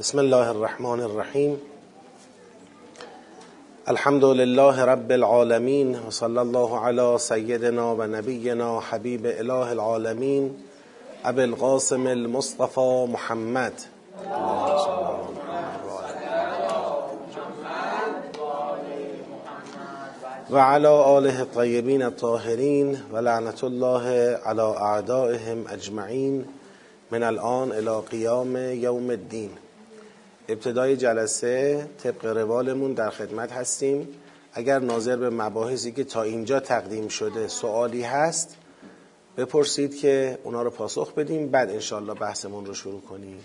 بسم الله الرحمن الرحیم. الحمد لله رب العالمین و صلی الله علی سیدنا و نبینا حبیب اله العالمین. ابی القاسم المصطفى محمد. و علی آله الطیبین الطاهرین و لعنت الله علی اعدائهم اجمعین من الان الى قیام یوم الدین. ابتدای جلسه طبق روالمون در خدمت هستیم. اگر ناظر به مباحثی که تا اینجا تقدیم شده سوالی هست بپرسید که اونا رو پاسخ بدیم بعد انشالله بحثمون رو شروع کنیم.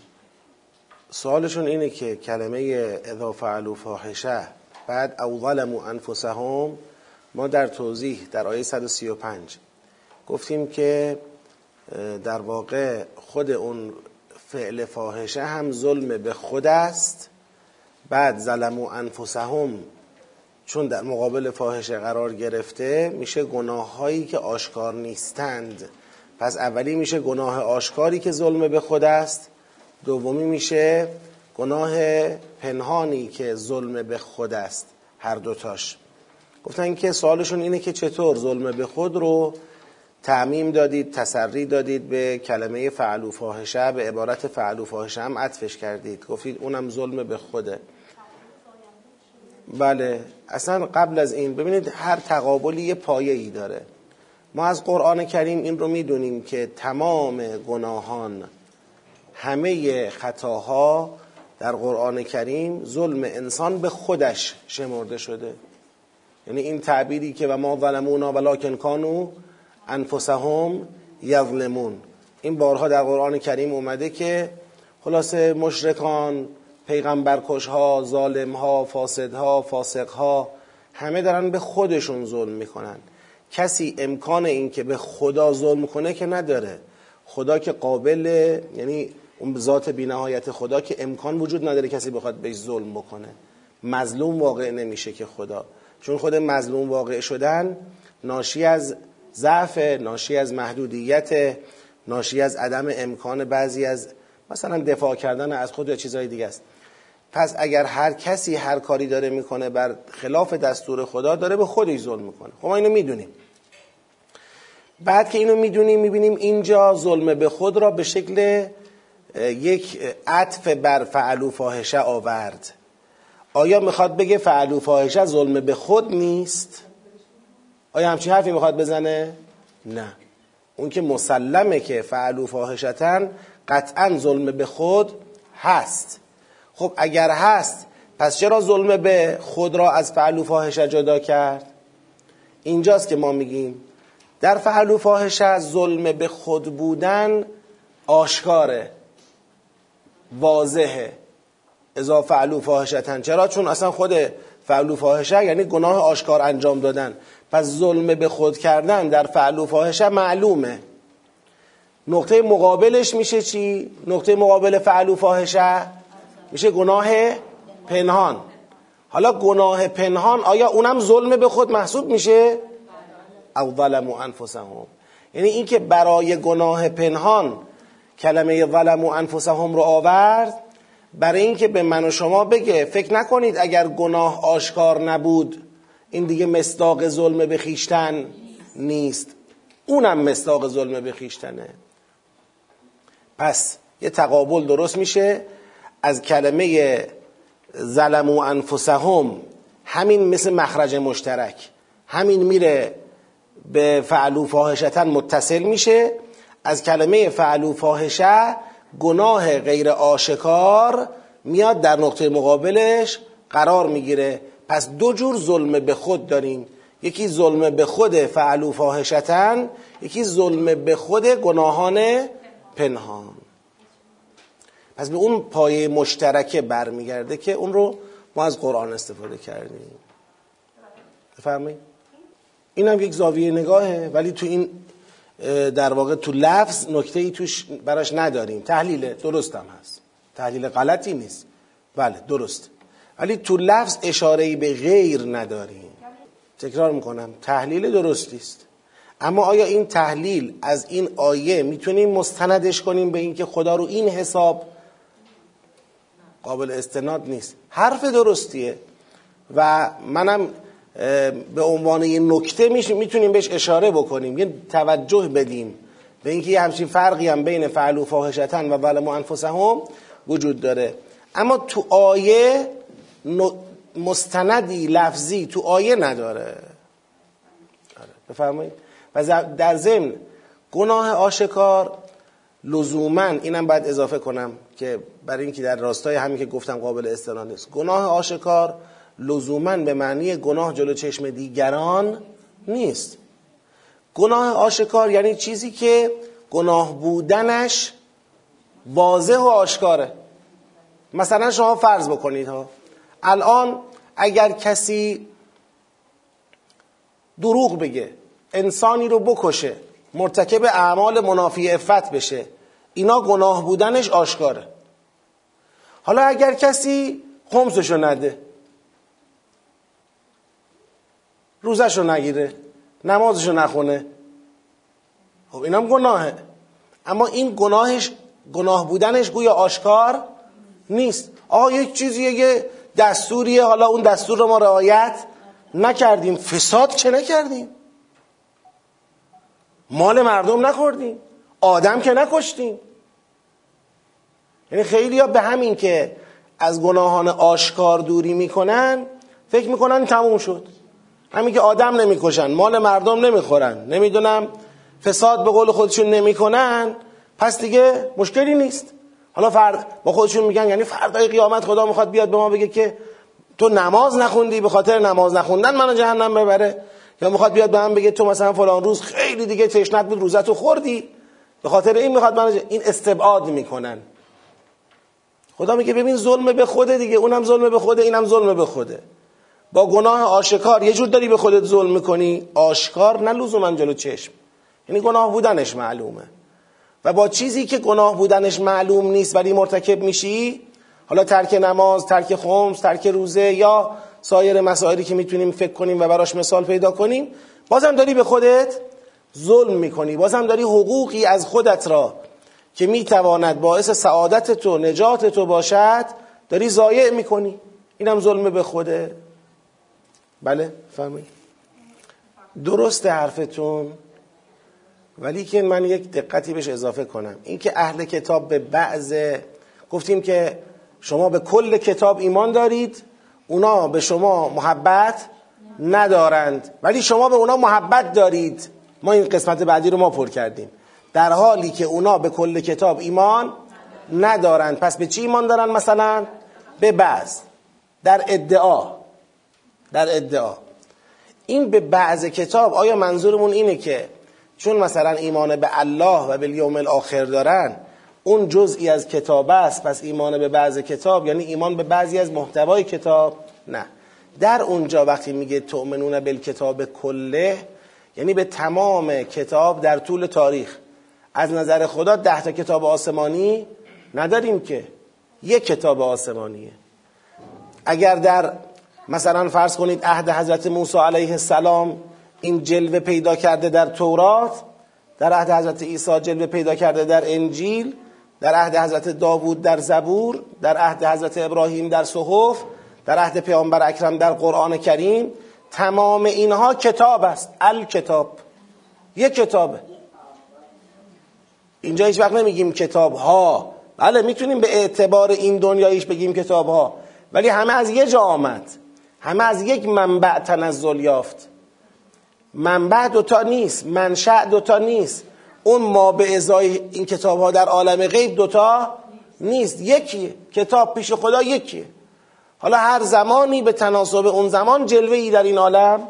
سوالشون اینه که کلمه اذا فعلوا فاحشه بعد او ظلموا انفسهم ما در توضیح در آیه 135 گفتیم که در واقع خود اون فعل فاحشه هم ظلم به خود است. بعد ظلموا انفسهم چون در مقابل فاحشه قرار گرفته میشه گناه هایی که آشکار نیستند. پس اولی میشه گناه آشکاری که ظلم به خود است. دومی میشه گناه پنهانی که ظلم به خود است. هر دوتاش. گفتن که سوالشون اینه که چطور ظلم به خود رو تعمیم دادید تسری دادید به کلمه فعل و فاحشه به عبارت فعل و فاحشه هم عطفش کردید. گفتید اونم ظلم به خوده. بله اصلا قبل از این ببینید هر تقابلی یه پایه ای داره. ما از قرآن کریم این رو می‌دونیم که تمام گناهان همه خطاها در قرآن کریم ظلم انسان به خودش شمرده شده. یعنی این تعبیری که و ما ظلمونا ولکن کانو انفسهم یظلمون. این بارها در قرآن کریم اومده که خلاصه مشرکان پیغمبرکش ها ظالم ها فاسد ها فاسق ها همه دارن به خودشون ظلم می‌کنن. کسی امکان این که به خدا ظلم کنه که نداره. خدا که قابل یعنی اون ذات بینهایت خدا که امکان وجود نداره کسی بخواد بهش ظلم بکنه. مظلوم واقع نمیشه که خدا. چون خود مظلوم واقع شدن ناشی از ضعف ناشی از محدودیت ناشی از عدم امکان بعضی از مثلا دفاع کردن از خود یا چیزهای دیگه است. پس اگر هر کسی هر کاری داره می‌کنه بر خلاف دستور خدا داره به خودش ظلم می‌کنه. خب ما اینو می‌دونیم. بعد که اینو می‌دونیم می‌بینیم اینجا ظلم به خود را به شکل یک عطف بر فعلو فاحشه آورد. آیا می‌خواد بگه فعلو فاحشه ظلم به خود نیست؟ آیا همچین حرفی می‌خواد بزنه؟ نه. اون که مسلمه که فعلو فاحشتن قطعا ظلم به خود هست. خب اگر هست پس چرا ظلم به خود را از فعلو فاحشه جدا کرد؟ اینجاست که ما میگیم. در فعلو فاحشه ظلم به خود بودن آشکاره. واضحه. اذا فعلو فاحشتن چرا؟ چون اصلا خود فعلو فاحشه یعنی گناه آشکار انجام دادن. پس ظلم به خود کردن در فعلو فاحشه معلومه. نقطه مقابلش میشه چی؟ نقطه مقابل فعلو فاحشه میشه گناه پنهان. حالا گناه پنهان آیا اونم ظلم به خود محسوب میشه؟ او ظلموا انفسهم. یعنی اینکه برای گناه پنهان کلمه ظلموا انفسهم رو آورد برای اینکه به من و شما بگه فکر نکنید اگر گناه آشکار نبود این دیگه مصداق ظلم به خیشتن نیست. اونم مصداق ظلم به خیشتنه. پس یه تقابل درست میشه. از کلمه ظلمو انفسهم همین مثل مخرج مشترک. همین میره به فعلو فاحشتن متصل میشه. از کلمه فعلو فاحشه گناه غیر آشکار میاد در نقطه مقابلش قرار می‌گیره. پس دو جور ظلم به خود داریم. یکی ظلم به خود فعلو فاحشتن یکی ظلم به خود گناهان پنهان. پس به اون پایه مشترکه برمیگرده که اون رو ما از قرآن استفاده کردیم. بفرمایید. این هم یک زاویه نگاهه ولی تو این در واقع تو لفظ نکته ای توش براش نداریم. تحلیل درست هم هست. تحلیل غلطی نیست. بله درست. ولی تو لفظ اشاره به غیر نداریم تکرار می‌کنم. تحلیل درستی است. اما آیا این تحلیل از این آیه می‌تونیم مستندش کنیم به اینکه خدا رو این حساب قابل استناد نیست؟ حرف درستیه. و منم به عنوان یه نکته می‌تونیم بهش اشاره بکنیم. یه توجه بدیم به اینکه یه همچین فرقی هم بین فعل و فاحشتن و ظلموا انفسهم وجود داره. اما تو آیه مستندی لفظی تو آیه نداره. آره، بفرمایید. و در ضمن گناه آشکار لزوما اینم باید اضافه کنم که برای اینکه در راستای همین که گفتم قابل استناد نیست. گناه آشکار لزوما به معنی گناه جلو چشم دیگران نیست. گناه آشکار یعنی چیزی که گناه بودنش واضح و آشکاره. مثلا شما فرض بکنید ها. الان اگر کسی دروغ بگه انسانی رو بکشه مرتکب اعمال منافی افت بشه اینا گناه بودنش آشکاره. حالا اگر کسی خمسشو نده روزشو نگیره نمازشو نخونه خب اینم گناهه. اما این گناهش گناه بودنش گویا آشکار نیست. آقا یک چیزیه یه دستوریه. حالا اون دستور رو ما رعایت نکردیم. فساد چه نکردیم؟ مال مردم نخوردیم. آدم که نکشتیم. یعنی خیلی به همین که از گناهان آشکار دوری می‌کنن فکر می‌کنن تموم شد. همین که آدم نمی‌کشن مال مردم نمی‌خورن. نمی‌دونم فساد به قول خودشون نمی‌کنن. پس دیگه مشکلی نیست. حالا فرد با خودشون میگن یعنی فردای قیامت خدا می‌خواد بیاد به ما بگه که تو نماز نخوندی به خاطر نماز نخوندن منو جهنم ببره. یا می‌خواد بیاد به من بگه تو مثلا فلان روز خیلی دیگه تشنت بود روزتو خوردی. به خاطر این می‌خواد من این استبعاد می‌کنن. خدا میگه ببین ظلم به خوده دیگه اونم ظلم به خوده اینم ظلم به خوده. با گناه آشکار یه جور داری به خودت ظلم می‌کنی؟ آشکار نه لزوما جلو چشم. یعنی گناه بودنش معلومه. و با چیزی که گناه بودنش معلوم نیست ولی مرتکب میشی حالا ترک نماز، ترک خمس، ترک روزه یا سایر مسائلی که می‌تونیم فکر کنیم و براش مثال پیدا کنیم بازم داری به خودت ظلم می‌کنی. بازم داری حقوقی از خودت را که می‌تواند باعث سعادت تو نجات تو باشد داری ضایع می‌کنی. اینم ظلم به خوده. بله فهمید درست حرفتون. ولی که من یک دقتی بهش اضافه کنم. اینکه اهل کتاب به بعض گفتیم که شما به کل کتاب ایمان دارید اونا به شما محبت ندارند. ولی شما به اونا محبت دارید. ما این قسمت بعدی رو ما پر کردیم. در حالی که اونا به کل کتاب ایمان ندارند. پس به چی ایمان دارن مثلا؟ به بعض. در ادعا. در ادعا. این به بعض کتاب آیا منظورمون اینه که چون مثلا ایمان به الله و به یوم الاخر دارن اون جزئی از کتاب است پس ایمان به بعض کتاب یعنی ایمان به بعضی از محتوای کتاب نه. در اونجا وقتی میگه تؤمنون بالکتاب کله یعنی به تمام کتاب در طول تاریخ. از نظر خدا ده تا کتاب آسمانی نداریم که یک کتاب آسمانیه. اگر در مثلا فرض کنید عهد حضرت موسی علیه السلام این جلوه پیدا کرده در تورات در عهد حضرت عیسی جلوه پیدا کرده در انجیل در عهد حضرت داوود در زبور در عهد حضرت ابراهیم در صحف در عهد پیامبر اکرم در قرآن کریم. تمام اینها کتاب است. الکتاب. یک کتابه. اینجا هیچ وقت نمیگیم کتاب ها بله می‌تونیم به اعتبار این دنیاییش بگیم کتاب ها ولی همه از یه جا آمد. همه از یک منبع تنزل یافت. منبع دوتا نیست منشأ دوتا نیست. اون ما به ازای این کتاب ها در عالم غیب دوتا نیست. یکی کتاب پیش خدا یکیه حالا هر زمانی به تناسب اون زمان جلوه ای در این عالم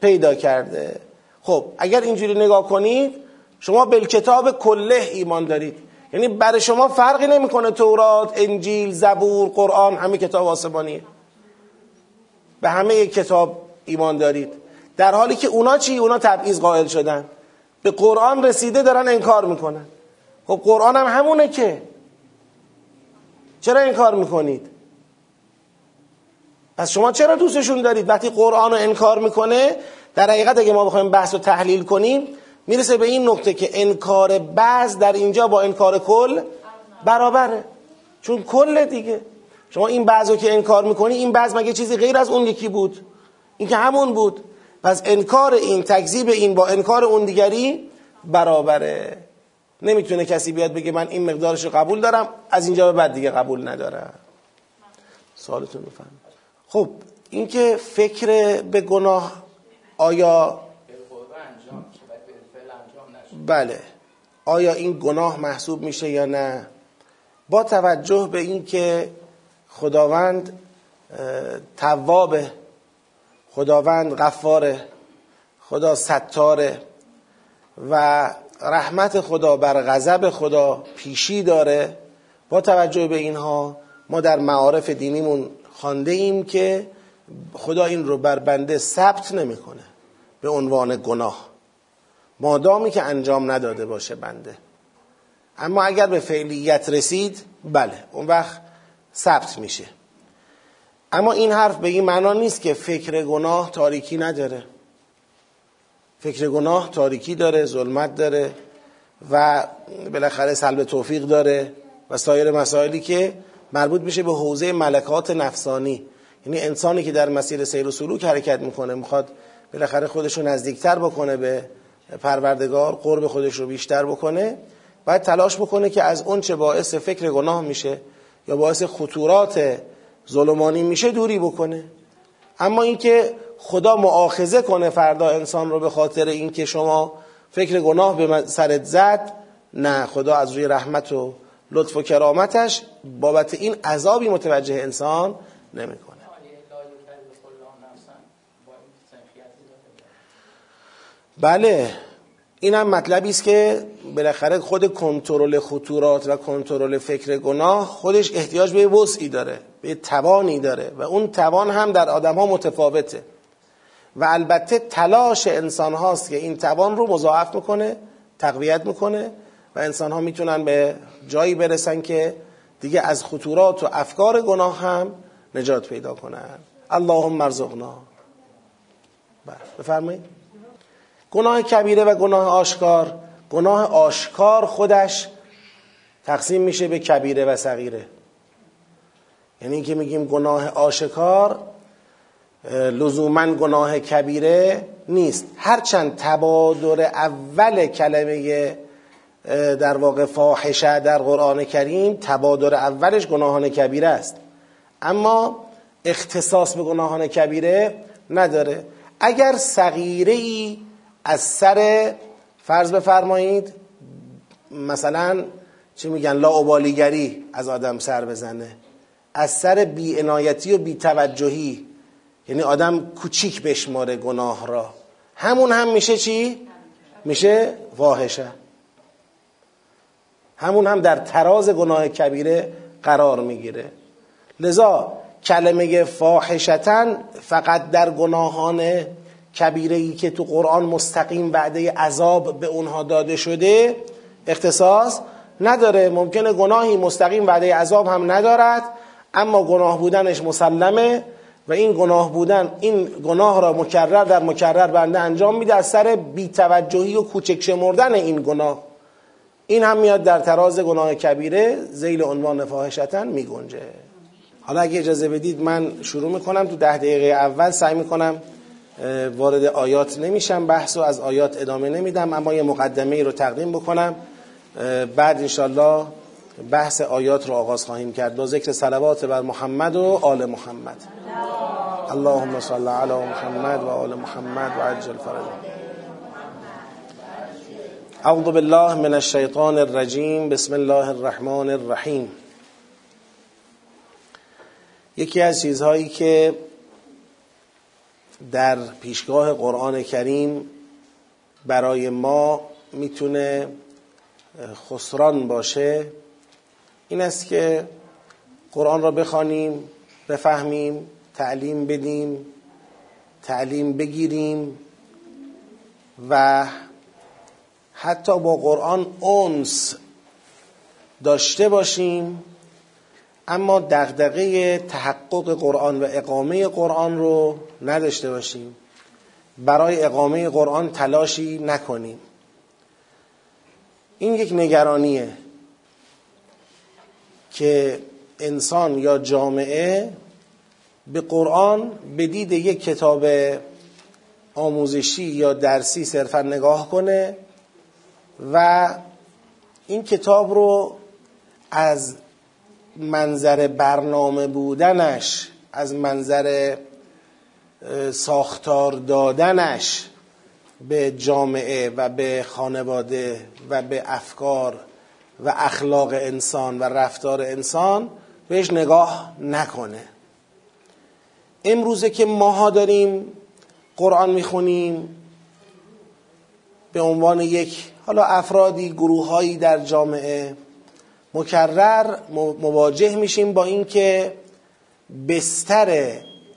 پیدا کرده. خب اگر اینجوری نگاه کنید شما به کتاب کله ایمان دارید. یعنی برای شما فرقی نمی‌کنه تورات انجیل زبور قرآن همه کتاب آسمانیه به همه کتاب ایمان دارید. در حالی که اونا چی؟ اونا تبعیض قائل شدن. به قرآن رسیده دارن انکار می‌کنن. خب قرآن هم همونه که. چرا انکار می‌کنید؟ پس شما چرا دوستشون دارید؟ وقتی قرآن رو انکار می‌کنه در حقیقت اگه ما بخوایم بحث رو تحلیل کنیم می‌رسه به این نکته که انکار بعض در اینجا با انکار کل برابره. چون کل دیگه. شما این بعض که انکار می‌کنی این بعض مگه چیزی غیر از اون یکی بود؟ این که همون بود. پس انکار این تکذیب این با انکار اون دیگری برابره. نمی‌تونه کسی بیاد بگه من این مقدارش رو قبول دارم از اینجا به بعد دیگه قبول ندارم سوالتون بفهم خب اینکه فکر به گناه آیا بله آیا این گناه محسوب میشه یا نه؟ با توجه به اینکه خداوند توابه خداوند غفاره خدا ستاره و رحمت خدا بر غضب خدا پیشی داره. با توجه به اینها ما در معارف دینیمون خانده ایم که خدا این رو بر بنده ثبت نمی‌کنه به عنوان گناه. مادامی که انجام نداده باشه بنده. اما اگر به فعلیت رسید بله اون وقت ثبت میشه. اما این حرف به این معنا نیست که فکر گناه تاریکی نداره. فکر گناه تاریکی داره ظلمت داره و بالاخره سلب توفیق داره و سایر مسائلی که مربوط میشه به حوزه ملکات نفسانی. یعنی انسانی که در مسیر سیر و سلوک حرکت می‌کنه می‌خواد بالاخره خودش رو نزدیکتر بکنه به پروردگار قرب خودش رو بیشتر بکنه باید تلاش بکنه که از اون چه باعث فکر گناه میشه یا باعث خطورات ظلمانی میشه دوری بکنه. اما اینکه خدا معاخذه کنه فردا انسان رو به خاطر اینکه شما فکر گناه به سرت زد نه خدا از روی رحمت و لطف و کرامتش بابت این عذابی متوجه انسان نمی‌کنه. بله. این هم مطلبی است که بالاخره خود کنترل خطورات و کنترل فکر گناه خودش احتیاج به وسعی داره به توانی داره و اون توان هم در آدم ها متفاوته. و البته تلاش انسان هاست که این توان رو مضاعف می‌کنه تقویت می‌کنه و انسان ها می‌تونن به جایی برسن که دیگه از خطورات و افکار گناه هم نجات پیدا کنن. اللهم ارزقنا. بله، بفرمایید. گناه کبیره و گناه آشکار. گناه آشکار خودش تقسیم میشه به کبیره و صغیره. یعنی که میگیم گناه آشکار لزوما گناه کبیره نیست. هرچند تبادر اول کلمه در واقع فاحشه در قرآن کریم تبادر اولش گناهان کبیره است. اما اختصاص به گناهان کبیره نداره. اگر صغیره ای از سر فرض بفرمایید مثلا چی میگن لاعبالیگری از آدم سر بزنه. از سر بی انایتی و بی توجهی یعنی آدم کوچیک بشماره گناه را. همون هم میشه چی؟ میشه واهشه همون هم در تراز گناه کبیره قرار می‌گیره. لذا کلمه فاحشتن فقط در گناهان کبیره ای که تو قرآن مستقیم وعده عذاب به اونها داده شده اختصاص نداره. ممکنه گناهی مستقیم وعده عذاب هم ندارد اما گناه بودنش مسلمه و این گناه بودن این گناه را مکرر در مکرر بنده انجام میده. از سر بیتوجهی و کوچک شمردن این گناه. این هم میاد در تراز گناه کبیره زیل عنوان فاحشتن میگنجه. حالا اگه اجازه بدید من شروع می‌کنم. تو ده دقیقه اول سعی می‌کنم وارد آیات نمیشم بحث و از آیات ادامه نمیدم اما یه مقدمه ای رو تقدیم بکنم. بعد انشالله بحث آیات رو آغاز خواهیم کرد. با ذکر صلوات بر محمد و آل محمد. اللهم صل علی محمد و آل محمد و عجل فرج اعوذ بالله من الشیطان الرجیم. بسم الله الرحمن الرحیم. یکی از چیزهایی که در پیشگاه قرآن کریم برای ما می‌تونه خسران باشه. این است که قرآن را بخوانیم بفهمیم تعلیم بدیم تعلیم بگیریم و حتی با قرآن اونس داشته باشیم. اما دغدغه تحقق قرآن و اقامه قرآن رو نداشته باشیم. برای اقامه قرآن تلاشی نکنیم. این یک نگرانیه که انسان یا جامعه به قرآن به دید یک کتاب آموزشی یا درسی صرفا نگاه کنه و این کتاب رو از منظر برنامه بودنش از منظر ساختار دادنش به جامعه و به خانواده و به افکار و اخلاق انسان و رفتار انسان بهش نگاه نکنه. امروزه که ماها داریم قرآن می‌خونیم به عنوان یک حالا افرادی گروههایی در جامعه مکرر مواجه میشیم با اینکه بستر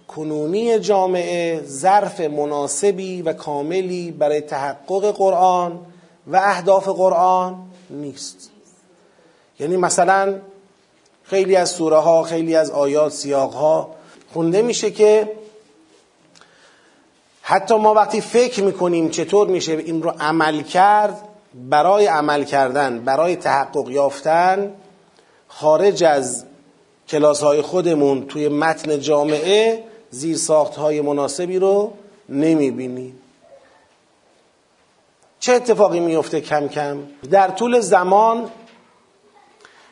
کنونی جامعه ظرف مناسبی و کاملی برای تحقق قرآن و اهداف قرآن نیست. یعنی مثلا خیلی از سوره ها خیلی از آیات سیاق ها خونده میشه که حتی ما وقتی فکر می‌کنیم چطور میشه این رو عمل کرد برای عمل کردن برای تحقق یافتن خارج از کلاس های خودمون توی متن جامعه زیر ساخت های مناسبی رو نمی‌بینیم چه اتفاقی میفته کم کم؟ در طول زمان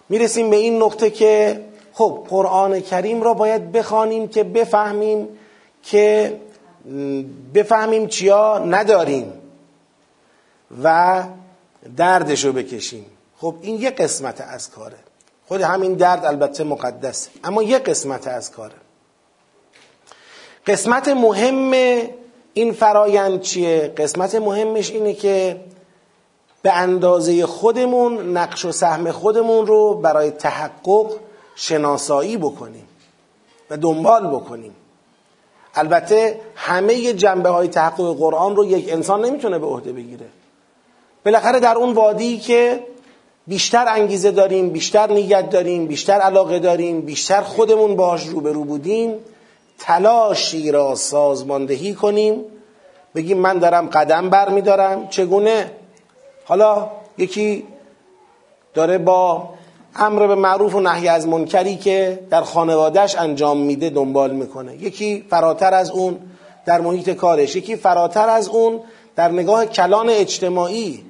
می‌رسیم به این نقطه که خب قرآن کریم را باید بخوانیم که بفهمیم که بفهمیم چیا نداریم و دردشو بکشیم. خب این یه قسمت از کاره. خود همین درد البته مقدسه اما یه قسمت از کاره. قسمت مهم این فرایند چیه؟ قسمت مهمش اینه که به اندازه خودمون نقش و سهم خودمون رو برای تحقق شناسایی بکنیم و دنبال بکنیم. البته همه جنبه های تحقق قرآن رو یک انسان نمی‌تونه به عهده بگیره. بالاخره در اون وادی که بیشتر انگیزه داریم بیشتر نیت داریم بیشتر علاقه داریم بیشتر خودمون باش روبرو بودیم تلاشی را سازماندهی کنیم. بگیم من دارم قدم بر میدارم چگونه؟ حالا یکی داره با امر به معروف و نهی از منکری که در خانوادهش انجام میده دنبال می‌کنه. یکی فراتر از اون در محیط کارش یکی فراتر از اون در نگاه کلان اجتماعی.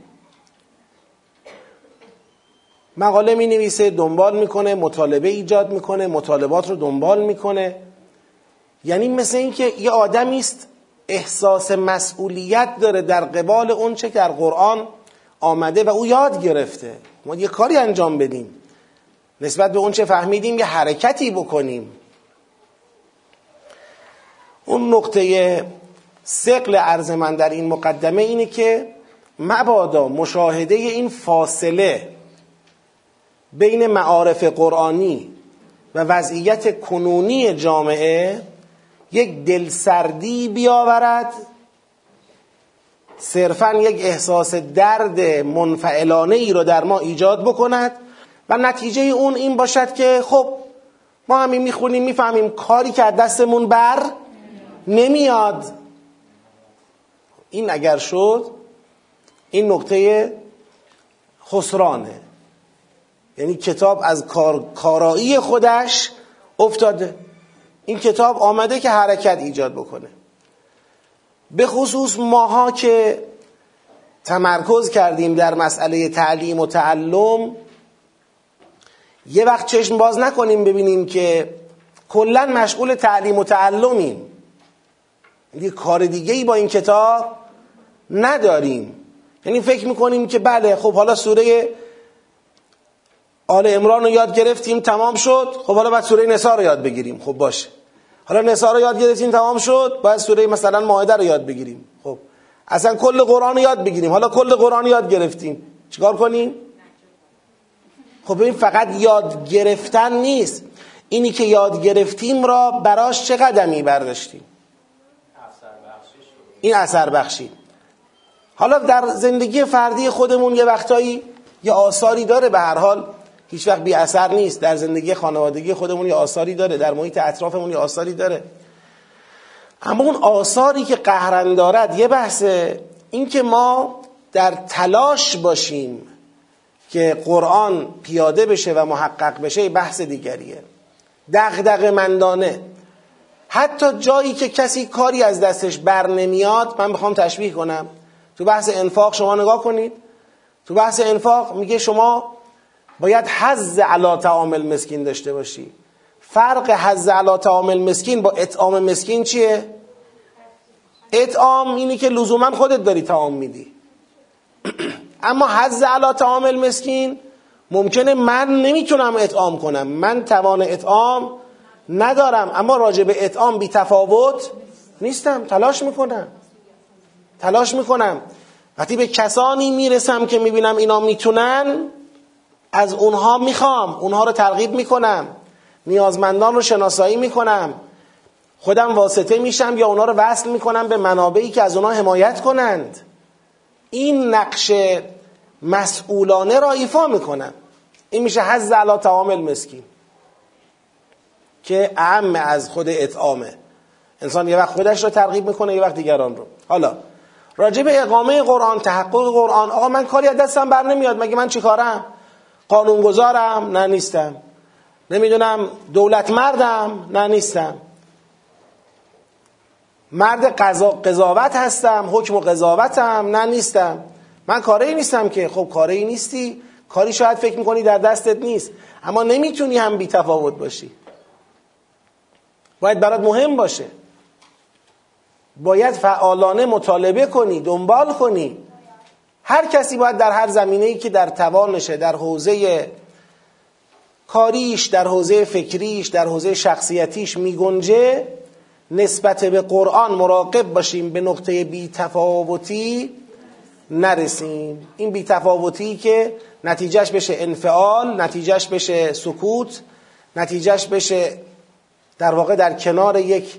مقاله می نویسه دنبال می‌کنه مطالبه ایجاد می‌کنه مطالبات رو دنبال می‌کنه. یعنی مثل اینکه یه آدمی است احساس مسئولیت داره در قبال اون چه که در قرآن آمده و او یاد گرفته. ما یه کاری انجام بدیم. نسبت به اون چه فهمیدیم یه حرکتی بکنیم. اون نقطه سقل عرض من در این مقدمه اینه که مبادا مشاهده این فاصله بین معارف قرآنی و وضعیت کنونی جامعه یک دلسردی بیاورد. صرفا یک احساس درد منفعلانه ای رو در ما ایجاد بکند و نتیجه اون این باشد که خب ما همین می‌خونیم می‌فهمیم کاری که دستمون بر نمیاد. این اگر شد این نقطه خسرانه. یعنی کتاب از کار... کارایی خودش افتاده. این کتاب آمده که حرکت ایجاد بکنه. به خصوص ماها که تمرکز کردیم در مسئله تعلیم و تعلم یه وقت چشم باز نکنیم ببینیم که کلا مشغول تعلیم و تعلمیم. یه کار دیگه ای با این کتاب نداریم. یعنی فکر می‌کنیم که بله خب حالا سوره آل امران رو یاد گرفتیم تمام شد. خب حالا باید سوره نسا رو یاد بگیریم. خب باشه. حالا نسا رو یاد گرفتیم تمام شد. باید سوره مثلا ماهده رو یاد بگیریم. خب. اصلا کل قرآن رو یاد بگیریم. حالا کل قرآن یاد گرفتیم. چیکار کنیم؟ خب این فقط یاد گرفتن نیست. اینی که یاد گرفتیم را براش چه قدمی برداشتیم؟ این اثر بخشی. حالا در زندگی فردی خودمون یه وقتایی یه آثاری داره به هر حال. هیچ وقت بی اثر نیست. در زندگی خانوادگی خودمون یه آثاری داره. در محیط اطرافمون یه آثاری داره. اما اون آثاری که قهرن دارد یه بحثه. این که ما در تلاش باشیم که قرآن پیاده بشه و محقق بشه بحث دیگریه. دغدغه مندانه حتی جایی که کسی کاری از دستش بر نمیاد من بخوام تشبیه کنم. تو بحث انفاق شما نگاه کنید. تو بحث انفاق میگه شما باید حز علا تعامل مسکین داشته باشی. فرق حز علا تعامل مسکین با اطعام مسکین چیه؟ اطعام اینی که لزوما خودت داری تعام میدی. اما حز علا تعامل مسکین ممکنه من نمی‌تونم اطعام کنم. من توان اطعام ندارم. اما راجع به اطعام بی تفاوت نیستم. تلاش می‌کنم. تلاش می‌کنم. وقتی به کسانی می‌رسم که می‌بینم اینا می‌تونن از اونها می‌خوام اونها رو ترغیب می‌کنم. نیازمندان رو شناسایی می‌کنم. خودم واسطه میشم یا اونها رو وصل می‌کنم به منابعی که از اونها حمایت کنند. این نقش مسئولانه را ایفا می‌کنم. این میشه حز علا تعامل مسکین که اهم از خود اطعامه انسان یه وقت خودش رو ترغیب می‌کنه یه وقت دیگران رو. حالا راجع به اقامه قرآن تحقق قرآن آقا من کاری از دستم بر نمیاد مگه من چی کارم؟ قانونگذارم نه نیستم. نمی‌دونم دولت مردم نه نیستم. مرد قضاوت هستم حکم و قضاوتم نه نیستم. من کاری نیستم که. خب کاری نیستی. کاری شاید فکر می‌کنی در دستت نیست. اما نمی‌تونی هم بی تفاوت باشی. باید برات مهم باشه. باید فعالانه مطالبه کنی دنبال کنی. هر کسی باید در هر زمینه ای که در توانشه در حوزه کاریش در حوزه فکریش در حوزه شخصیتیش میگنجه نسبت به قرآن مراقب باشیم به نقطه بیتفاوتی نرسیم. این بیتفاوتی که نتیجهش بشه انفعال نتیجهش بشه سکوت نتیجهش بشه در واقع در کنار یک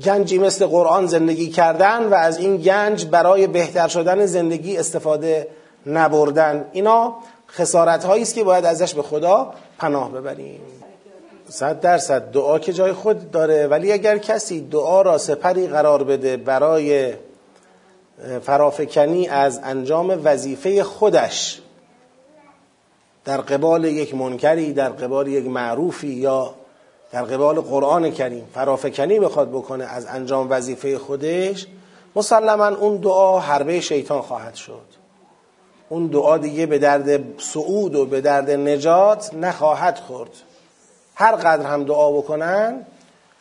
گنجی مثل قرآن زندگی کردن و از این گنج برای بهتر شدن زندگی استفاده نبردن. اینا خسارت هایی است که باید ازش به خدا پناه ببریم. صد درصد دعا که جای خود داره ولی اگر کسی دعا را سپری قرار بده برای فرافکنی از انجام وظیفه خودش در قبال یک منکری در قبال یک معروفی یا در قبال قرآن کریم فرافکنی بخواد بکنه از انجام وظیفه خودش مسلما اون دعا حربه شیطان خواهد شد. اون دعا دیگه به درد سعود و به درد نجات نخواهد خورد. هر قدر هم دعا بکنن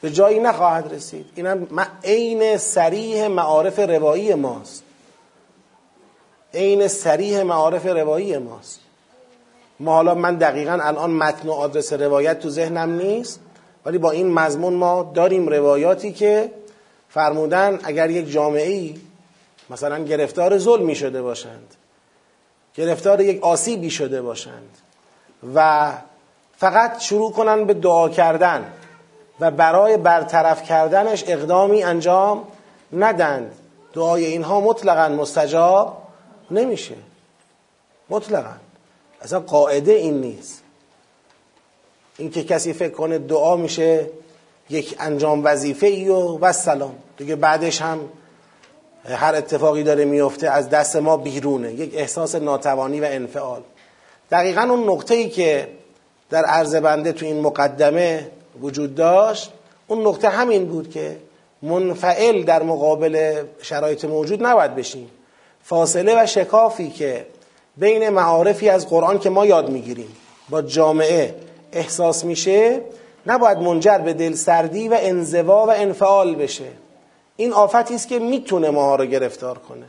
به جایی نخواهد رسید. اینم عین سریح معارف روایی ماست. عین سریح معارف روایی ماست. ما حالا من دقیقا الان متن و آدرس روایت تو ذهنم نیست. ولی با این مضمون ما داریم روایاتی که فرمودن اگر یک جامعه ای مثلا گرفتار ظلمی شده باشند گرفتار یک آسیبی شده باشند و فقط شروع کنن به دعا کردن و برای برطرف کردنش اقدامی انجام ندند دعای اینها مطلقا مستجاب نمیشه. مطلقا. اصلا قاعده این نیست. اینکه کسی فکر کنه دعا میشه یک انجام وظیفه ای و و سلام دیگه بعدش هم هر اتفاقی داره میفته از دست ما بیرونه. یک احساس ناتوانی و انفعال. دقیقا اون نقطه ای که در عرض بنده تو این مقدمه وجود داشت اون نقطه همین بود که منفعل در مقابل شرایط موجود نباید بشیم. فاصله و شکافی که بین معارفی از قرآن که ما یاد می‌گیریم با جامعه احساس میشه نباید منجر به دل سردی و انزوا و انفعال بشه. این آفتی است که می‌تونه ماها رو گرفتار کنه.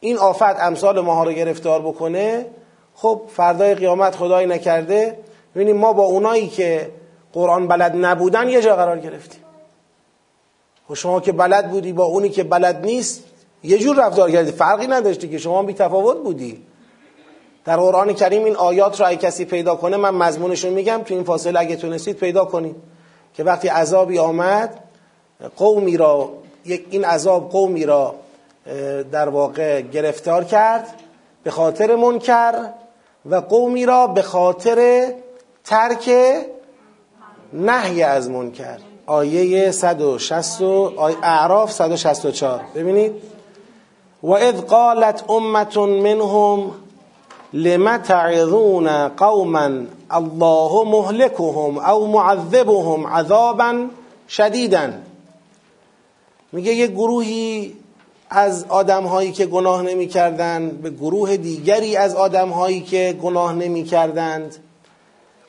این آفت امثال ماها رو گرفتار بکنه. خب فردای قیامت خدای نکرده. ببینیم ما با اونایی که قرآن بلد نبودن یه جا قرار گرفتیم. و خب شما که بلد بودی با اونی که بلد نیست یه جور رفتار کردی. فرقی نداشتی که شما بی تفاوت بودی. در قرآن کریم این آیات رو اگه کسی پیدا کنه من مضمونش میگم تو این فاصله اگه تونستید پیدا کنید. که وقتی عذابی آمد قومی را این عذاب قومی را در واقع گرفتار کرد به خاطر منکر و قومی را به خاطر ترک نهی از منکر. آیه 160 آیه اعراف 164 ببینید. و اذ قالت امت منهم لم تعظون قوما الله مهلكهم او معذبهم عذابا شدیدا. میگه یه گروهی از آدم هایی که گناه نمی کردند به گروه دیگری از آدم هایی که گناه نمی کردند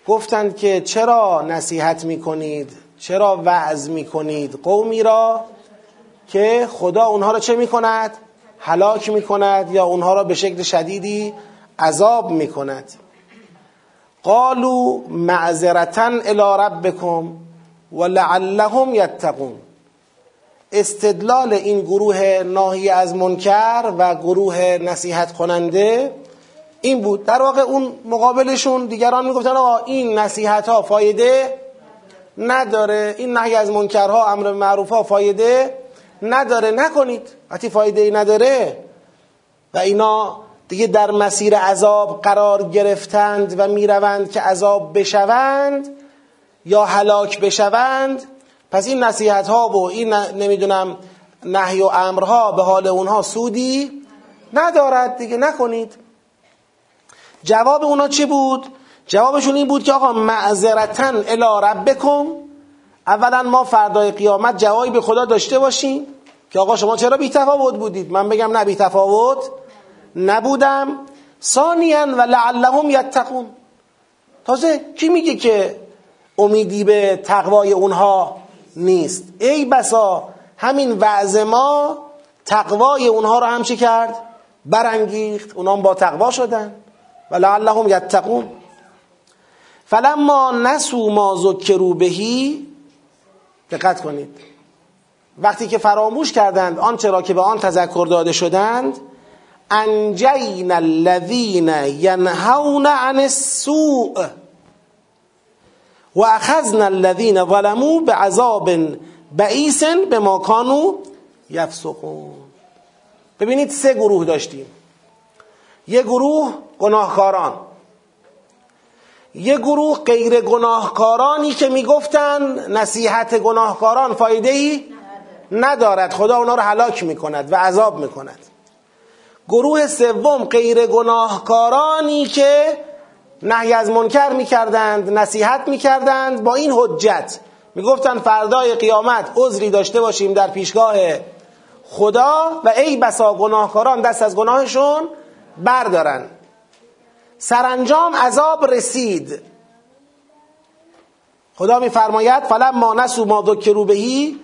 گفتند که چرا نصیحت می کنید چرا وعظ می کنید قومی را که خدا اونها را چه می کند هلاک می کند یا اونها را به شکل شدیدی عذاب می کند قالوا معذرتا الى ربکم ولعلهم یتقون. استدلال این گروه ناهی از منکر و گروه نصیحت کننده این بود. در واقع اون مقابلشون دیگران می‌گفتن آقا این نصیحت ها فایده نداره. این نهی از منکرها امر معروف ها فایده نداره. نکنید. وقتی فایده ای نداره. و اینا دیگه در مسیر عذاب قرار گرفتند و می‌روند که عذاب بشوند یا هلاک بشوند. پس این نصیحت ها و این نمی‌دونم نهی و امرها به حال اونها سودی ندارد. دیگه نکنید. جواب اونا چی بود؟ جوابشون این بود که آقا معذرتا الی ربکم. اولا ما فردای قیامت جوابی به خدا داشته باشیم که آقا شما چرا بی تفاوت بودید؟ من بگم نه بی تفاوت نبودم. ثانیا و لعلهم یتقون. تازه کی میگه که امیدی به تقوای اونها نیست؟ ای بسا همین وعظ ما تقوای اونها رو هم چی کرد؟ برانگیخت. اونها با تقوا شدن. و لعلهم یتقون. فلما نسو ما ذکروا بهی دقت کنید. وقتی که فراموش کردند آنچه را که به آن تذکر داده شدند انجین الذین ینهون عن السوء و اخذنا الذین ظلموا به عذاب بعیس به ما کانو یفسقون ببینید سه گروه داشتیم. یه گروه گناهکاران. یه گروه غیر گناهکارانی که می‌گفتن نصیحت گناهکاران فایده ای ندارد. خدا اونا رو هلاک می‌کند و عذاب می‌کند. گروه سوم غیر گناهکارانی که نهی از منکر می‌کردند نصیحت می‌کردند با این حجت می‌گفتند فردای قیامت عذری داشته باشیم در پیشگاه خدا و ای بسا گناهکاران دست از گناهشون بردارن. سرانجام عذاب رسید. خدا میفرماید فلما نسوا ما ذکروا بهی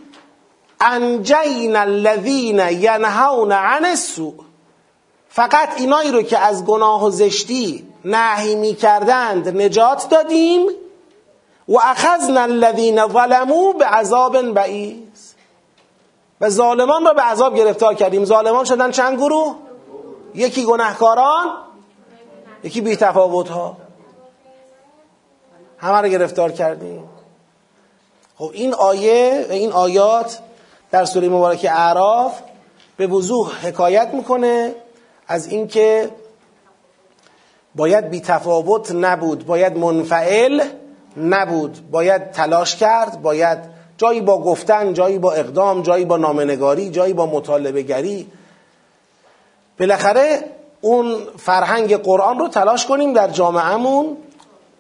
انجینا الذین ینهون عن السوء. فقط اینایی رو که از گناه و زشتی نهی می کردند نجات دادیم و اخذنا الذین ظلموا به عذاب بعیز. و ظالمان را به عذاب گرفتار کردیم. ظالمان شدن چند گروه؟ یکی گناهکاران یکی بی تفاوت ها همه رو گرفتار کردیم. خب این آیه و این آیات در سوره مبارک اعراف به وضوح حکایت می‌کنه. از اینکه باید بی تفاوت نبود باید منفعل نبود باید تلاش کرد باید جایی با گفتن جایی با اقدام جایی با نامنگاری جایی با مطالبه گری بالاخره اون فرهنگ قرآن رو تلاش کنیم در جامعهمون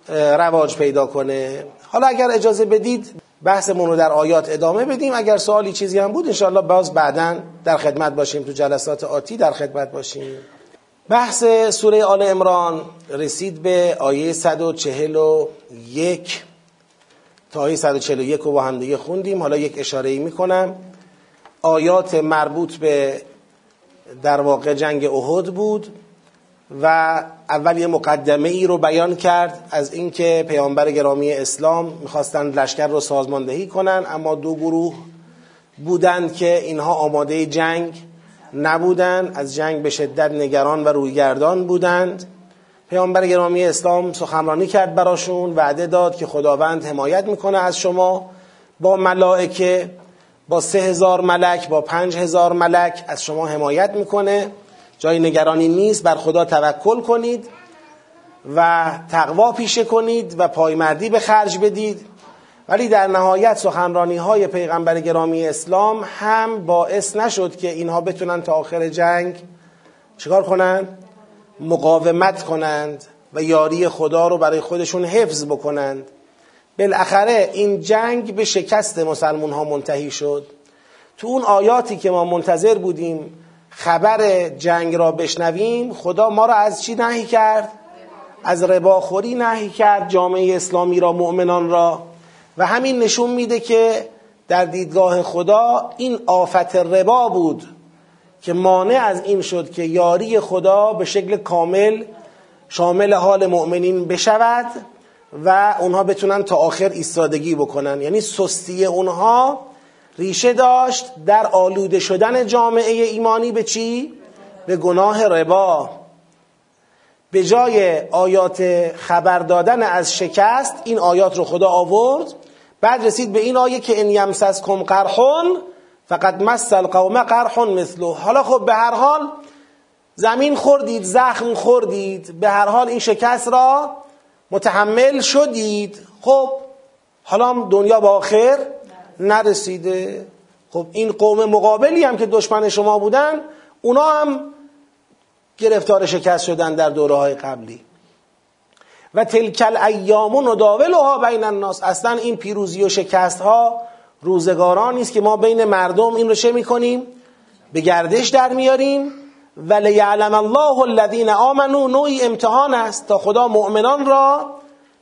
رواج پیدا کنه. حالا اگر اجازه بدید بحثمون رو در آیات ادامه بدیم. اگر سوالی چیزی هم بود انشاءالله باز بعدا در خدمت باشیم. تو جلسات آتی در خدمت باشیم. بحث سوره آل امران رسید به آیه 141 تا آیه 141 رو با هم دیگه خوندیم. حالا یک اشاره ای می‌کنم. آیات مربوط به در واقع جنگ احد بود. و اول یه مقدمه ای رو بیان کرد از اینکه پیامبر گرامی اسلام می‌خواستند لشکر رو سازماندهی کنند اما دو گروه بودند که اینها آماده جنگ نبودند از جنگ به شدت نگران و رویگردان بودند. پیامبر گرامی اسلام سخنرانی کرد براشون وعده داد که خداوند حمایت می‌کنه از شما با ملائکه با سه هزار ملک با پنج هزار ملک از شما حمایت می‌کنه. جای نگرانی نیست بر خدا توکل کنید و تقوا پیشه کنید و پایمردی به خرج بدید. ولی در نهایت سخنرانی های پیغمبر گرامی اسلام هم باعث نشد که اینها بتونن تا آخر جنگ چیکار کنن؟ مقاومت کنند و یاری خدا رو برای خودشون حفظ بکنند. بالاخره این جنگ به شکست مسلمون ها منتهی شد. تو اون آیاتی که ما منتظر بودیم خبر جنگ را بشنویم خدا ما را از چی نهی کرد؟ از رباخوری نهی کرد جامعه اسلامی را مؤمنان را و همین نشون میده که در دیدگاه خدا این آفت ربا بود که مانع از این شد که یاری خدا به شکل کامل شامل حال مؤمنین بشود و اونها بتونن تا آخر ایستادگی بکنن یعنی سستی اونها ریشه داشت در آلوده شدن جامعه ایمانی به چی؟ به گناه ربا. به جای آیات خبر دادن از شکست این آیات رو خدا آورد. بعد رسید به این آیه که ان یمسسکم قرحون فقط مس القوم قرح مثلو حالا خب به هر حال زمین خوردید زخم خوردید به هر حال این شکست را متحمل شدید. خب حالا دنیا با آخر. نرسیده. خب این قوم مقابلی هم که دشمن شما بودن اونا هم گرفتار شکست شدن در دوره های قبلی. و تلکل ایام و نداولها بین الناس. اصلا این پیروزی و شکست ها روزگارانی است که ما بین مردم این رو چه می‌کنیم؟ به گردش در میاریم. و لیعلم الله الذین آمنو نوعی امتحان است تا خدا مؤمنان را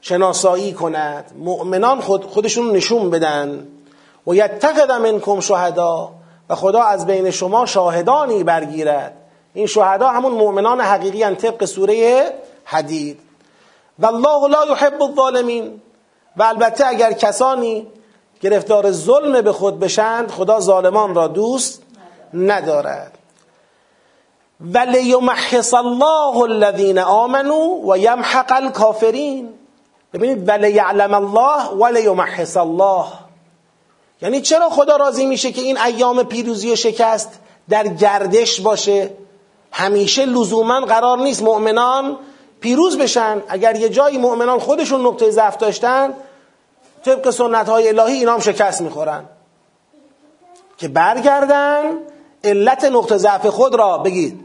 شناسایی کند. مؤمنان خود خودشون نشون بدن. و یتخذ منکم شهدا و خدا از بین شما شاهدانی برگیرد. این شهدا همون مؤمنان حقیقی ان طبق سوره حدید. و الله لا یحب الظالمین. و البته اگر کسانی گرفتار ظلم به خود بشند خدا ظالمان را دوست ندارد. ولیمحص الله الذین آمنوا و یمحق الکافرین. ببینید ولیعلم الله ولیمحص الله. یعنی چرا خدا راضی میشه که این ایام پیروزی و شکست در گردش باشه؟ همیشه لزوما قرار نیست مؤمنان پیروز بشن. اگر یه جایی مؤمنان خودشون نقطه ضعف داشتن طبق سنت های الهی اینا هم شکست می‌خورن. که برگردن علت نقطه ضعف خود را بگید.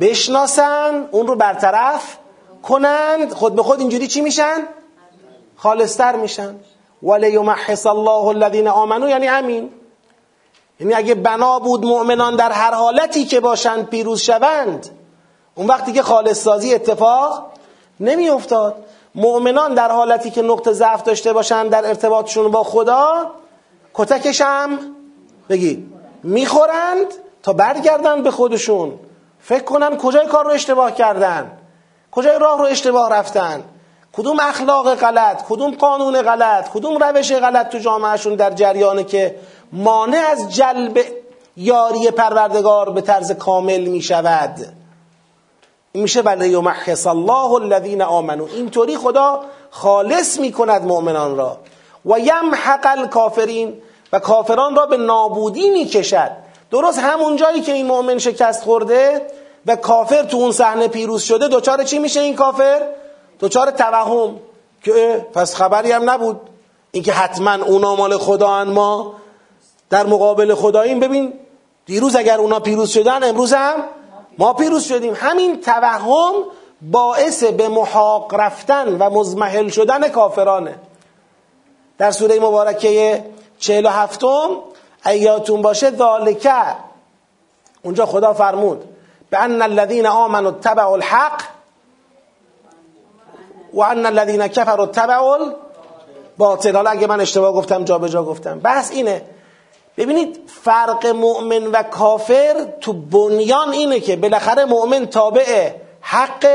بشناسن اون رو برطرف کنند. خود به خود اینجوری چی میشن؟ خالصتر میشن. ولی یمحص الله الذین آمنو یعنی همین یعنی اگه بنا بود مؤمنان در هر حالتی که باشند پیروز شوند اون وقتی که خالص سازی اتفاق نمی افتاد مؤمنان در حالتی که نقطه ضعف داشته باشند در ارتباطشون با خدا کتکش هم بگی می‌خورند تا برگردن به خودشون. فکر کنن کجای کار رو اشتباه کردن کجای راه رو اشتباه رفتن. کدوم اخلاق غلط کدوم قانون غلط کدوم روش غلط تو جامعهشون در جریانه که مانع از جلب یاری پروردگار به طرز کامل می شود میشه ولی یمحص الله الذین آمنو اینطوری خدا خالص می کند مؤمنان را. و یمحق الکافرین. و کافران را به نابودی می کشد درست همون جایی که این مؤمن شکست خورده و کافر تو اون صحنه پیروز شده دوچار چی میشه این کافر؟ دوچار توهم که پس خبری هم نبود. اینکه حتما اونا مال خدا ما در مقابل خداییم. ببین دیروز اگر اونا پیروز شدن امروز هم ما پیروز شدیم. همین توهم باعث به محاق رفتن و مزمحل شدن کافرانه. در سوره مبارکه 47 ایاتون باشه ذالکه اونجا خدا فرمود به ان الذین آمنوا اتبعوا الحق و ان الذین کفروا اتبعوا باطل حالا اگه من اشتباه گفتم جا به جا گفتم. بحث اینه. ببینید فرق مؤمن و کافر تو بنیان اینه که بالاخره مؤمن تابع حق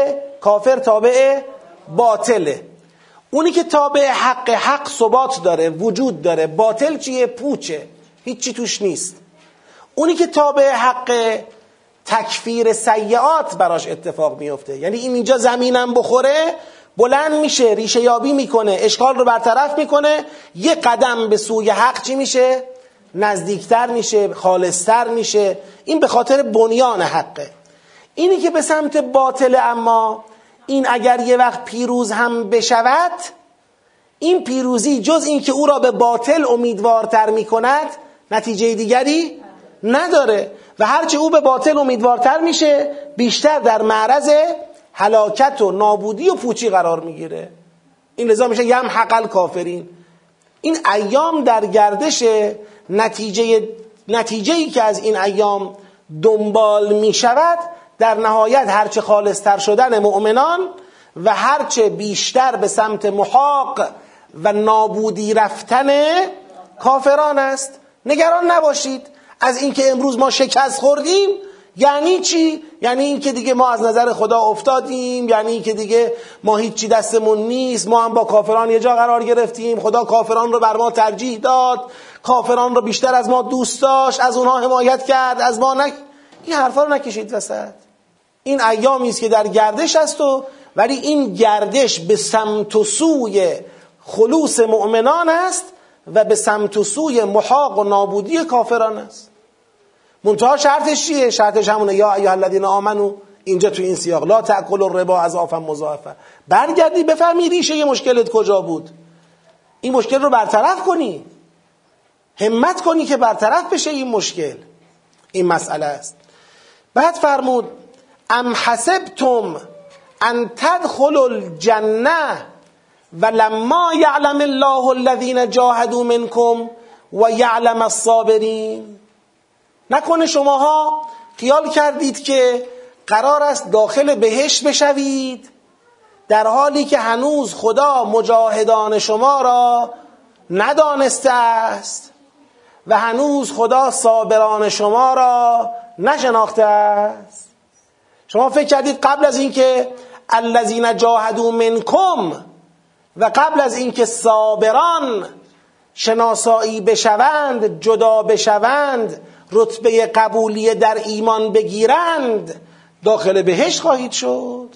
کافر تابع باطله اونی که تابع حق حق ثبات داره وجود داره. باطل چیه؟ پوچه. هیچی توش نیست. اونی که تابع حق تکفیر سیعات براش اتفاق میفته. یعنی این اینجا زمینم بخوره بلند میشه ریشه یابی می‌کنه اشکال رو برطرف می‌کنه. یه قدم به سوی حق چی میشه؟ نزدیکتر میشه خالصتر میشه. این به خاطر بنیان حقه. اینی که به سمت باطل اما این اگر یه وقت پیروز هم بشود این پیروزی جز اینکه او را به باطل امیدوارتر می‌کند نتیجه دیگری نداره. و هرچه او به باطل امیدوارتر میشه بیشتر در معرض هلاکت و نابودی و پوچی قرار می‌گیره. این لذا میشه یم حقل کافرین. این ایام در گردش نتیجه نتیجه ای که از این ایام دنبال می شود در نهایت هرچه خالصتر شدن مؤمنان و هرچه بیشتر به سمت محاق و نابودی رفتن کافران است. نگران نباشید. از اینکه امروز ما شکست خوردیم یعنی چی؟ یعنی اینکه دیگه ما از نظر خدا افتادیم یعنی اینکه دیگه ما هیچی دستمون نیست. ما هم با کافران یه جا قرار گرفتیم. خدا کافران رو بر ما ترجیح داد. کافران رو بیشتر از ما دوست داشت. از اونها حمایت کرد. از ما نک این حرفا رو نکشید وسط. این ایامی است که در گردش است و ولی این گردش به سمت و سوی خلوص مؤمنان است و به سمت و سوی محاق و نابودی کافران است. منتها شرطش چیه؟ شرطش همونه. یا ایها الذین آمنو اینجا تو این سیاق لا تاکل الربا از آفا مضاعفه برگردی بفهمی ریشه یه مشکلت کجا بود. این مشکل رو برطرف کنی. همت کنی که برطرف بشه این مشکل. این مسئله است. بعد فرمود ام حسبتم ان تدخلوا الجنه ولما یعلم الله الذین جاهدوا منکم و یعلم الصابرین. نکنه شماها خیال کردید که قرار است داخل بهشت بشوید در حالی که هنوز خدا مجاهدان شما را ندانسته است و هنوز خدا صابران شما را نشناخته است. شما فکر کردید قبل از اینکه الذین جاهدوا منکم و قبل از اینکه صابران شناسایی بشوند جدا بشوند رتبه قبولی در ایمان بگیرند داخل بهش خواهید شد.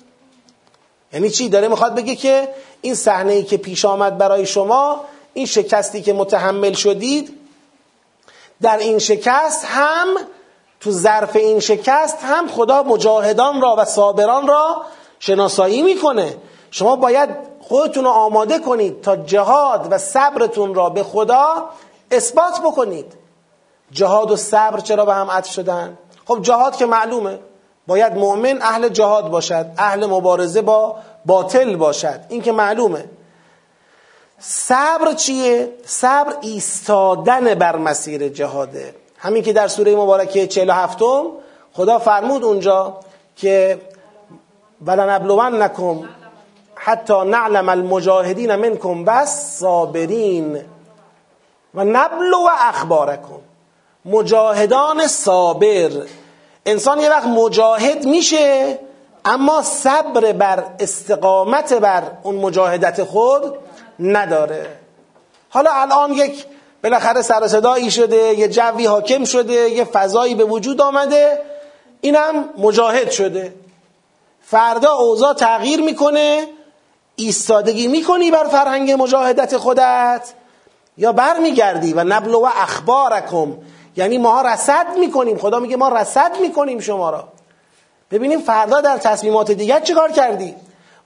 یعنی چی؟ داره می‌خواد بگه که این صحنه ای که پیش آمد برای شما این شکستی که متحمل شدید در این شکست هم تو ظرف این شکست هم خدا مجاهدان را و صابران را شناسایی می‌کنه. شما باید خودتون رو آماده کنید تا جهاد و صبرتون را به خدا اثبات بکنید. جهاد و صبر چرا به هم عطف شدن؟ خب جهاد که معلومه. باید مؤمن اهل جهاد باشد اهل مبارزه با باطل باشد. این که معلومه. صبر چیه؟ صبر ایستادن بر مسیر جهاده. همین که در سوره مبارکه 47 خدا فرمود اونجا که ولنبلونکم حتی نعلم المجاهدین منکم بس صابرین و نبلو اخبارکم مجاهدان صابر. انسان یه وقت مجاهد میشه اما صبر بر استقامت بر اون مجاهدت خود نداره. حالا الان یک بالاخره سر شده یه جوی حاکم شده یه فضایی به وجود آمده اینم مجاهد شده. فردا اوضاع تغییر می‌کنه ایستادگی می‌کنی بر فرهنگ مجاهدت خودت یا برمیگردی و نبلو و اخبارکم یعنی ما رصد می‌کنیم. خدا میگه ما رصد می‌کنیم شما را. ببینیم فردا در تصمیمات دیگر چه کردی؟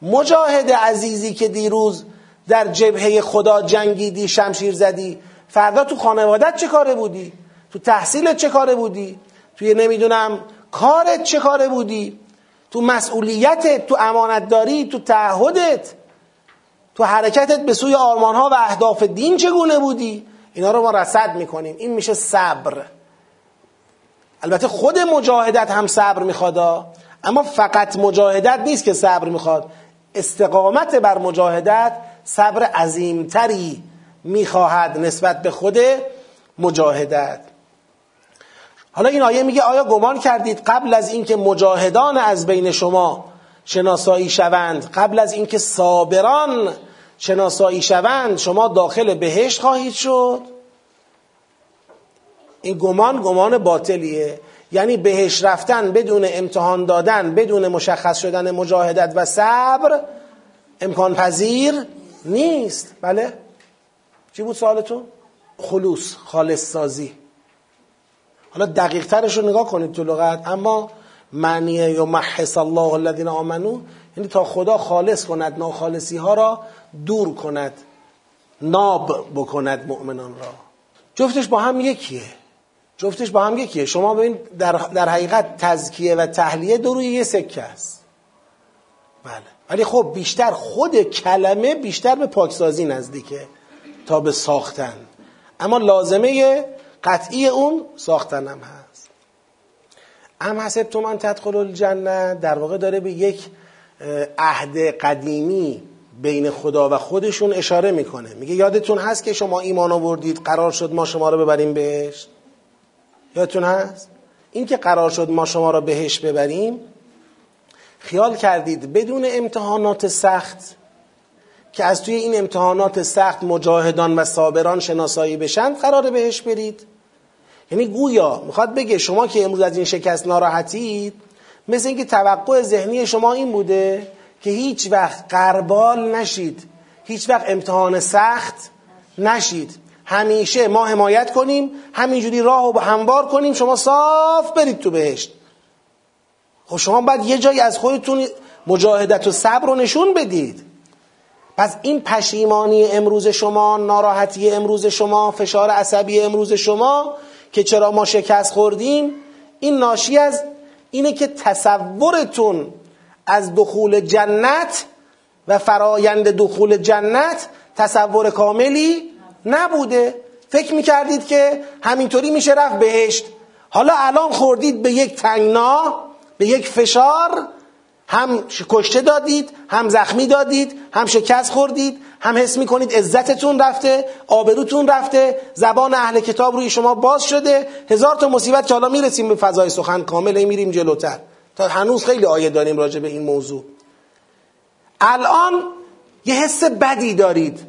مجاهد عزیزی که دیروز در جبهه خدا جنگیدی شمشیر زدی فردا تو خانوادت چه کاره بودی؟ تو تحصیلت چه کاره بودی؟ توی نمی‌دونم کارت چه کاره بودی؟ تو مسئولیتت تو امانتداری تو تعهدت تو حرکتت به سوی آرمانها و اهداف دین چگونه بودی؟ اینا رو ما رصد می‌کنیم. این میشه صبر. البته خود مجاهدت هم صبر می‌خواد اما فقط مجاهدت نیست که صبر می‌خواد. استقامت بر مجاهدت صبر عظیمتری می‌خواهد نسبت به خود مجاهدت. حالا این آیه میگه آیا گمان کردید قبل از اینکه مجاهدان از بین شما شناسایی شوند قبل از اینکه صابران شناسایی شوند شما داخل بهشت خواهید شد. این گمان گمان باطلیه. یعنی بهش رفتن بدون امتحان دادن بدون مشخص شدن مجاهدت و صبر امکان پذیر نیست. بله؟ چی بود سوالتون؟ خلوص خالص سازی. حالا دقیق ترش رو نگاه کنید تو لغت. اما معنی یا الله الذین آمنو یعنی تا خدا خالص کند ناخالصی ها را دور کند ناب بکند مؤمنان را. جفتش با هم یکیه. جفتش با هم یکیه. شما ببین در, در حقیقت تزکیه و تحلیه دو روی یه سکه است. بله. ولی خب بیشتر خود کلمه بیشتر به پاکسازی نزدیکه تا به ساختن. اما لازمه قطعی اون ساختن هم هست. ام حسب تو من تدخل الجنه. در واقع داره به یک عهد قدیمی بین خدا و خودشون اشاره می‌کنه. میگه یادتون هست که شما ایمان آوردید قرار شد ما شما رو ببریم بهش؟ یادتون هست؟ این که قرار شد ما شما رو بهش ببریم خیال کردید بدون امتحانات سخت که از توی این امتحانات سخت مجاهدان و صابران شناسایی بشن قرار بهش برید؟ یعنی گویا می‌خواد بگه شما که امروز از این شکست ناراحتید مثل اینکه توقع ذهنی شما این بوده که هیچ وقت قربال نشید. هیچ وقت امتحان سخت نشید. همیشه ما حمایت کنیم همینجوری راه و هموار کنیم شما صاف برید تو بهشت. خب شما باید یه جایی از خودتون مجاهدت و صبر رو نشون بدید. پس این پشیمانی امروز شما ناراحتی امروز شما فشار عصبی امروز شما که چرا ما شکست خوردیم این ناشی از اینه که تصورتون از دخول جنت و فرایند دخول جنت تصور کاملی نبوده. فکر می‌کردید که همینطوری میشه رفت بهشت. حالا الان خوردید به یک تنگنا به یک فشار. هم کشته دادید هم زخمی دادید هم شکست خوردید هم حس می‌کنید عزتتون رفته آبروتون رفته زبان اهل کتاب روی شما باز شده. هزار تا مصیبت که حالا می‌رسیم به فضای سخن کامل میریم جلوتر. تا هنوز خیلی آیه داریم راجع به این موضوع. الان یه حس بدی دارید.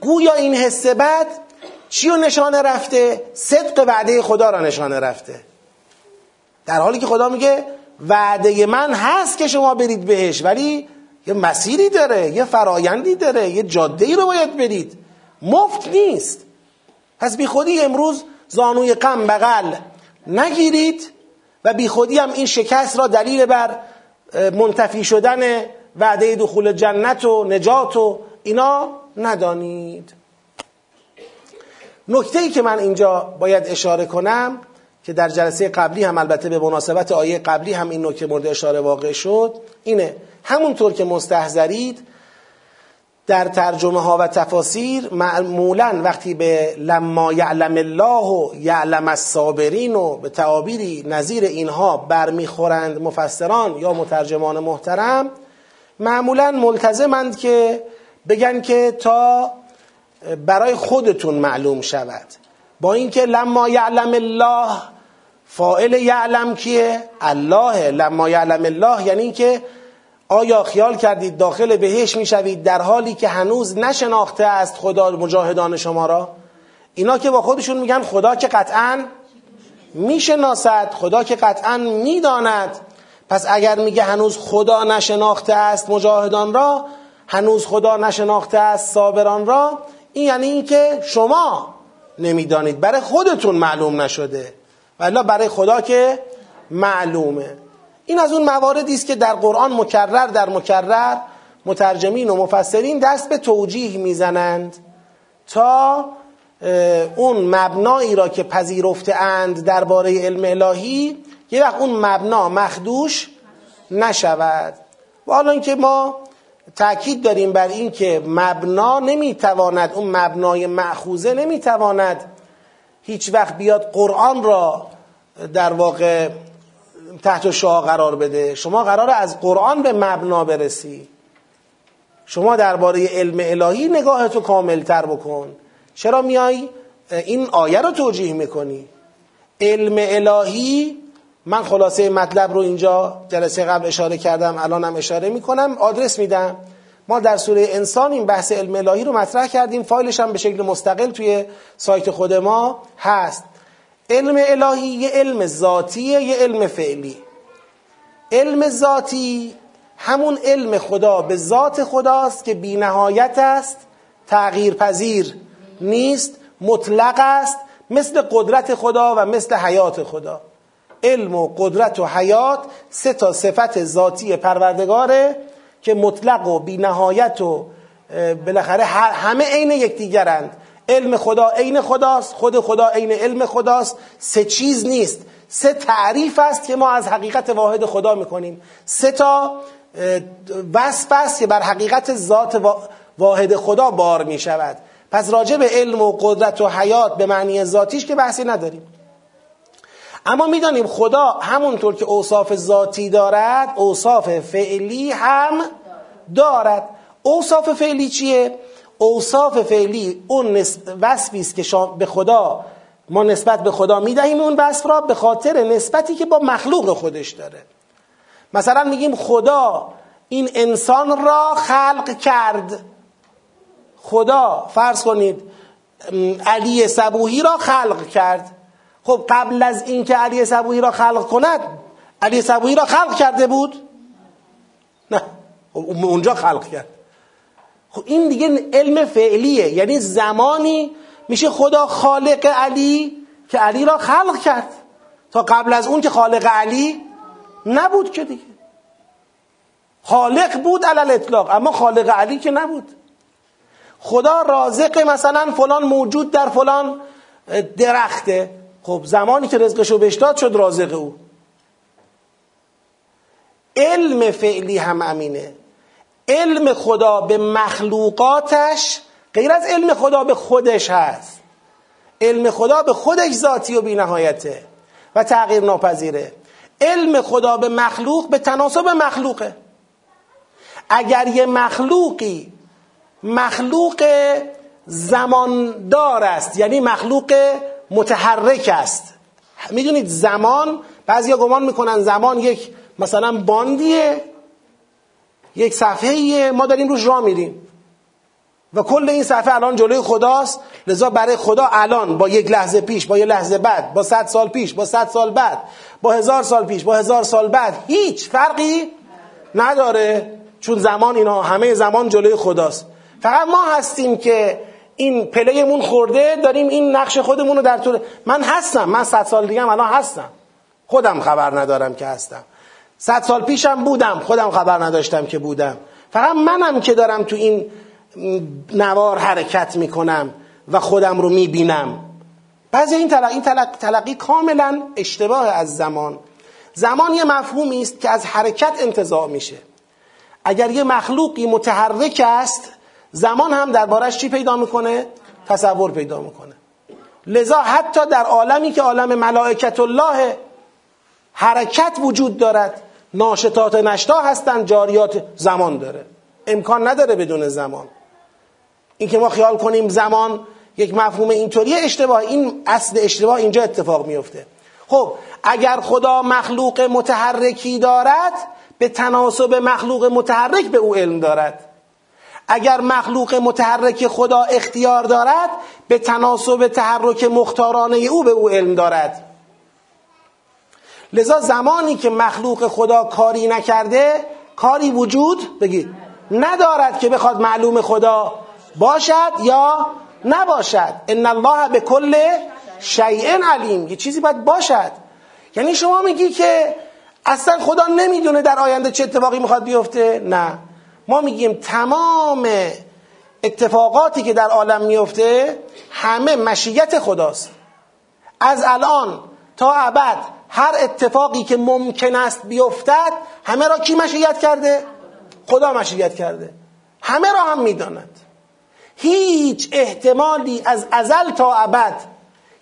گویا این حس بد چی رو نشانه رفته؟ صدق وعده خدا را نشانه رفته. در حالی که خدا میگه وعده من هست که شما برید بهش ولی یه مسیری داره یه فرایندی داره یه جاده ای رو باید برید. مفت نیست. پس بی خودی امروز زانوی غم بغل نگیرید. و بی خودی هم این شکست را دلیل بر منتفی شدن وعده دخول جنت و نجات و اینا ندانید. نکته ای که من اینجا باید اشاره کنم که در جلسه قبلی هم البته به مناسبت آیه قبلی هم این نکته مورد اشاره واقع شد اینه. همونطور که مستحضرید در ترجمه ها و تفاسیر معمولا وقتی به لما یعلم الله و یعلم الصابرین و به تعابیری نظیر اینها برمیخورند مفسران یا مترجمان محترم معمولا ملتزمند که بگن که تا برای خودتون معلوم شود. با اینکه لما یعلم الله فائل یعلم کیه؟ الله. لما یعلم الله یعنی که آیا خیال کردید داخل بهش می‌شوید در حالی که هنوز نشناخته است خدا مجاهدان شما را؟ اینا که با خودشون میگن خدا که قطعا می‌شناسد خدا که قطعا می‌داند. پس اگر میگه هنوز خدا نشناخته است مجاهدان را هنوز خدا نشناخته است صابران را این یعنی اینکه شما نمی‌دانید. برای خودتون معلوم نشده. ولی برای خدا که معلومه. این از اون مواردی است که در قرآن مکرر در مکرر مترجمین و مفسرین دست به توجیه می‌زنند تا اون مبنایی را که پذیرفته اند درباره علم الهی یه وقت اون مبنا مخدوش نشود. و حالا اینکه ما تاکید داریم بر این که مبنا نمی‌تواند اون مبنای معخوزه نمی‌تواند هیچ وقت بیاد قرآن را در واقع تحت شاه قرار بده. شما قرار از قرآن به مبنا برسی. شما درباره علم الهی نگاهتو کاملتر بکن. چرا میای؟ این آیه رو توجیه می‌کنی. علم الهی من خلاصه مطلب رو اینجا جلسه قبل اشاره کردم الانم اشاره می‌کنم آدرس میدم. ما در سوره انسان این بحث علم الهی رو مطرح کردیم. فایلش هم به شکل مستقل توی سایت خود ما هست. علم الهی یه علم ذاتیه یه علم فعلی. علم ذاتی همون علم خدا به ذات خداست که بی نهایت است تغییر پذیر نیست مطلق است مثل قدرت خدا و مثل حیات خدا. علم و قدرت و حیات سه تا صفت ذاتی پروردگاره که مطلق و بی نهایت و بالاخره همه عین یکدیگرند. علم خدا عین خداست خود خدا عین علم خداست. سه چیز نیست. سه تعریف است که ما از حقیقت واحد خدا می‌کنیم. سه تا وصف است که بر حقیقت ذات واحد خدا بار می شود پس راجع به علم و قدرت و حیات به معنی ذاتیش که بحثی نداریم. اما می‌دانیم خدا همونطور که اوصاف ذاتی دارد اوصاف فعلی هم دارد. اوصاف فعلی چیه؟ اوصاف فعلی اون وصفی است که به خدا ما نسبت به خدا می‌دهیم اون وصف را به خاطر نسبتی که با مخلوق خودش داره. مثلا میگیم خدا این انسان را خلق کرد. خدا فرض کنید علی صبوهی را خلق کرد. خب قبل از اینکه علی صبوهی را خلق کند علی صبوهی را خلق کرده بود؟ نه. خب اونجا خلق کرد. خب این دیگه علم فعلیه. یعنی زمانی میشه خدا خالق علی که علی را خلق کرد. تا قبل از اون که خالق علی نبود که دیگه. خالق بود علل اطلاق اما خالق علی که نبود. خدا رازق مثلا فلان موجود در فلان درخته. خب زمانی که رزقشو بهش شد رازق او. علم فعلی هم امینه. علم خدا به مخلوقاتش غیر از علم خدا به خودش هست. علم خدا به خودش ذاتی و بینهایته و تغییر ناپذیره. علم خدا به مخلوق به تناسب مخلوقه. اگر یه مخلوقی مخلوق زماندار است یعنی مخلوق متحرک است. می‌دونید زمان بعضیا گمان می‌کنن زمان یک مثلا باندیه. یک صفحه ما داریم روش راه میریم. و کل این صفحه الان جلوی خداست. لذا برای خدا الان با یک لحظه پیش با یک لحظه بعد با صد سال پیش با صد سال بعد با هزار سال پیش با هزار سال بعد هیچ فرقی نداره. چون زمان اینا همه زمان جلوی خداست. فقط ما هستیم که این پلیمون خورده داریم این نقش خودمون رو در طول من هستم. من صد سال دیگه الان هستم. خودم خبر ندارم که هستم. صد سال پیشم بودم. خودم خبر نداشتم که بودم. فقط منم که دارم تو این نوار حرکت می‌کنم و خودم رو می‌بینم. بعضی این تلقی, این تلقی کاملا اشتباه از زمان. زمان یه مفهومی است که از حرکت انتظاع میشه. اگر یه مخلوقی متحرک است زمان هم دربارش چی پیدا می‌کنه؟ تصور پیدا می‌کنه. لذا حتی در عالمی که عالم ملائکت الله حرکت وجود دارد. ناشتات نشتا هستند جاریات زمان داره. امکان نداره بدون زمان. اینکه ما خیال کنیم زمان یک مفهوم اینطوری اشتباه. این اصل اشتباه اینجا اتفاق میفته. خب اگر خدا مخلوق متحرکی دارد به تناسب مخلوق متحرک به او علم دارد. اگر مخلوق متحرک خدا اختیار دارد به تناسب تحرک مختارانه او به او علم دارد. لذا زمانی که مخلوق خدا کاری نکرده کاری وجود بگید ندارد که بخواد معلوم خدا باشد یا نباشد. ان الله به کل شیء علیم. یه چیزی باید باشد. یعنی شما میگی که اصلا خدا نمی‌دونه در آینده چه اتفاقی می‌خواد بیفته؟ نه. ما میگیم تمام اتفاقاتی که در عالم میفته همه مشیت خداست. از الان تا ابد هر اتفاقی که ممکن است بیفتد همه را کی مشیت کرده؟ خدا مشیت کرده همه را هم می‌داند هیچ احتمالی از ازل تا ابد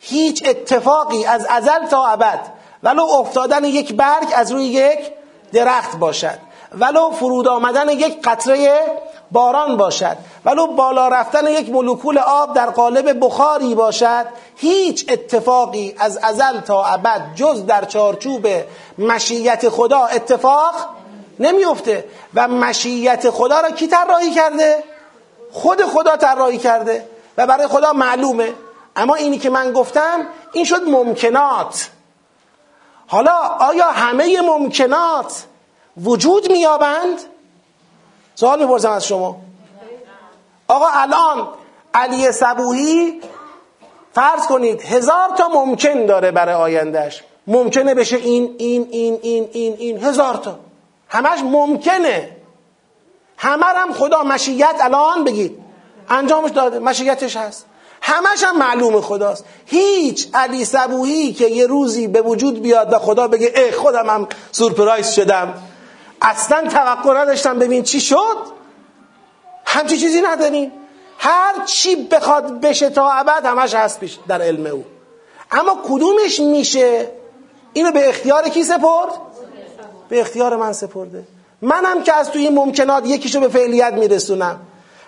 هیچ اتفاقی از ازل تا ابد ولو افتادن یک برگ از روی یک درخت باشد ولو فرود آمدن یک قطره باران باشد. ولو بالا رفتن یک مولکول آب در قالب بخاری باشد هیچ اتفاقی از ازل تا ابد جز در چارچوب مشیت خدا اتفاق نمیفته و مشیت خدا را کی طراحی کرده؟ خود خدا طراحی کرده و برای خدا معلومه. اما اینی که من گفتم این شد ممکنات. حالا آیا همه ممکنات وجود میابند سوال می‌پرسم از شما. آقا الان علی صبوهی فرض کنید هزار تا ممکن داره برای آیندهش ممکنه بشه این این این این این این هزار تا. همش ممکنه. همه هم خدا مشیت الان بگید. انجامش داده مشیتش هست. همش هم معلوم خداست. هیچ علی صبوهی که یه روزی به وجود بیاد و خدا بگه ای خودم هم سورپرایز شدم. اصلا توقع نداشتم ببین چی شد. همچی چیزی نداریم. هر چی بخواد بشه تا ابد همش هست پیش در علم او. اما کدومش میشه؟ اینو به اختیار کی سپرد؟ به اختیار من سپرده. منم که از توی این ممکنات یکیشو به فعلیت میرسونم.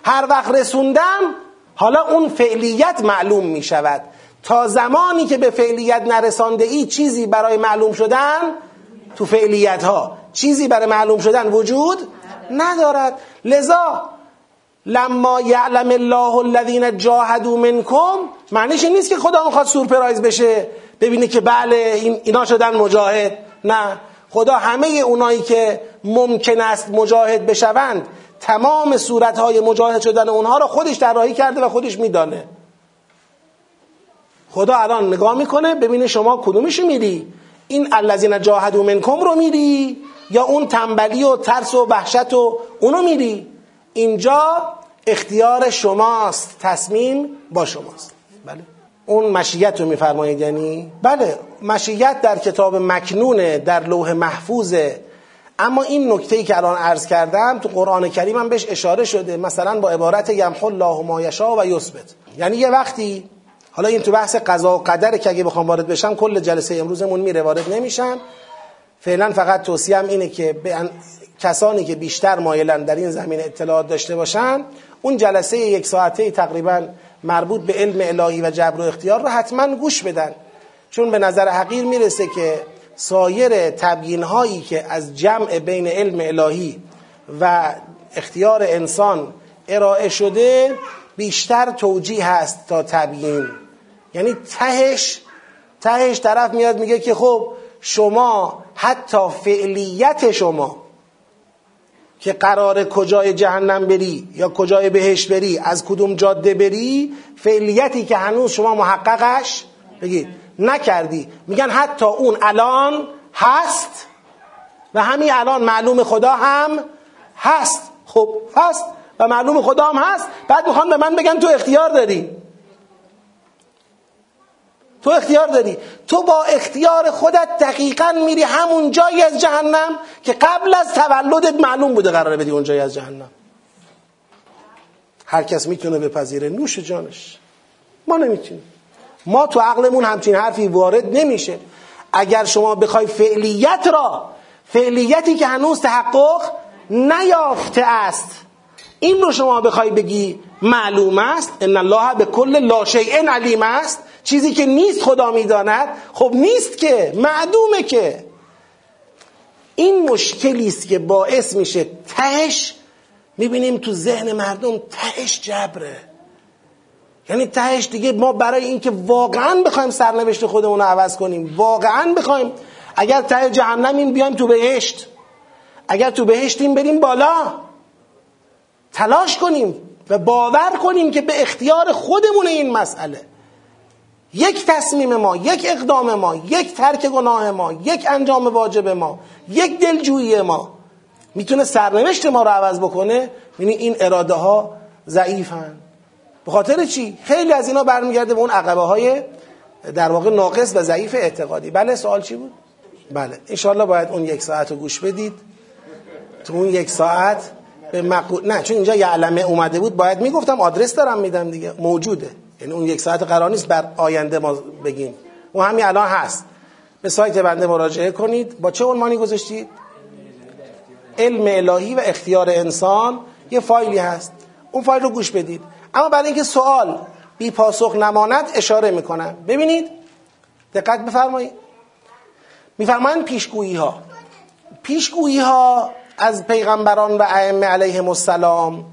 هر وقت رسوندم حالا اون فعلیت معلوم می‌شود. تا زمانی که به فعلیت نرسانده ای چیزی برای معلوم شدن تو فعلیت ها چیزی برای معلوم شدن وجود ندارد. لذا لما یعلم الله الذین جاهدوا منکم معنیش این نیست که خدا می‌خواد سورپرایز بشه ببینه که بله این اینا شدن مجاهد. نه. خدا همه اونایی که ممکن است مجاهد بشوند تمام صورتهای مجاهد شدن اونها را خودش طراحی کرده و خودش میدانه. خدا الان نگاه می‌کنه ببینه شما کدومشو میری این الذین جاهدوا منکم رو میری یا اون تنبلی و ترس و وحشت و اونو میری. اینجا اختیار شماست. تصمیم با شماست. بله. اون مشیت رو میفرمایید یعنی؟ بله. مشیت در کتاب مکنونه در لوح محفوظه. اما این نکته ای که الان عرض کردم تو قرآن کریم هم بهش اشاره شده. مثلا با عبارت یمحو الله ما یشا و یثبت. یعنی یه وقتی حالا این تو بحث قضا و قدره که اگه بخوام وارد بشم کل جلسه امروزمون میره وارد نمیشم. فعلا فقط توصیه اینه که به کسانی که بیشتر مایلن در این زمین اطلاعات داشته باشن اون جلسه یک ساعته تقریبا مربوط به علم الهی و جبر و اختیار رو حتما گوش بدن. چون به نظر حقیر می‌رسه که سایر تبیین هایی که از جمع بین علم الهی و اختیار انسان ارائه شده بیشتر توجیه هست تا تبیین. یعنی تهش تهش طرف میاد میگه که خب شما حتی فعلیت شما که قرار کجای جهنم بری یا کجای بهش بری از کدوم جاده بری فعلیتی که هنوز شما محققش بگید نکردی. میگن حتی اون الان هست و همین الان معلوم خدا هم هست. خب هست و معلوم خدا هم هست. بعد می‌خوان به من بگن تو اختیار داری. تو اختیار داری. تو با اختیار خودت دقیقا میری همون جایی از جهنم که قبل از تولدت معلوم بوده قراره بدی اون جایی از جهنم. هر کس می‌تونه بپذیره. نوش جانش. ما نمی‌تونیم. ما تو عقلمون همچین حرفی وارد نمیشه. اگر شما بخوای فعلیت را فعلیتی که هنوز تحقق نیافته است این رو شما بخوای بگی معلوم است. ان الله به کل لا علیم است. چیزی که نیست خدا می‌داند خب نیست که معدومه که. این مشکلی است که باعث میشه تهش می‌بینیم تو ذهن مردم تهش جبره. یعنی تهش دیگه ما برای اینکه واقعا بخوایم سرنوشت خودمون رو عوض کنیم واقعا بخوایم اگر ته جهنمیم بیایم تو بهشت. اگر تو بهشتیم بریم بالا. تلاش کنیم و باور کنیم که به اختیار خودمون این مسئله. یک تصمیم ما یک اقدام ما یک ترک گناه ما یک انجام واجب ما یک دلجویی ما می‌تونه سرنوشت ما رو عوض بکنه؟ یعنی این اراده ها ضعیفن. به خاطر چی؟ خیلی از اینا برمیگرده به اون عقبه های در واقع ناقص و ضعیف اعتقادی. بله سوال چی بود؟ بله انشالله باید اون یک ساعت رو گوش بدید. تو اون یک ساعت به مقو... نه چون اینجا یعلمه اومده بود باید می‌گفتم آدرس دارم میدم دیگه موجوده. یعنی اون یک ساعت قرار نیست بر آینده ما بگیم. اون همین الان هست. به سایت بنده مراجعه کنید. با چه عنوانی گذاشتید؟ علم الهی و اختیار انسان. یه فایلی هست. اون فایل رو گوش بدید. اما برای اینکه سوال بی پاسخ نماند اشاره می‌کنم. ببینید. دقت بفرمایید. میفرمایند پیشگویی ها پیشگویی ها از پیغمبران و ائمه علیهم السلام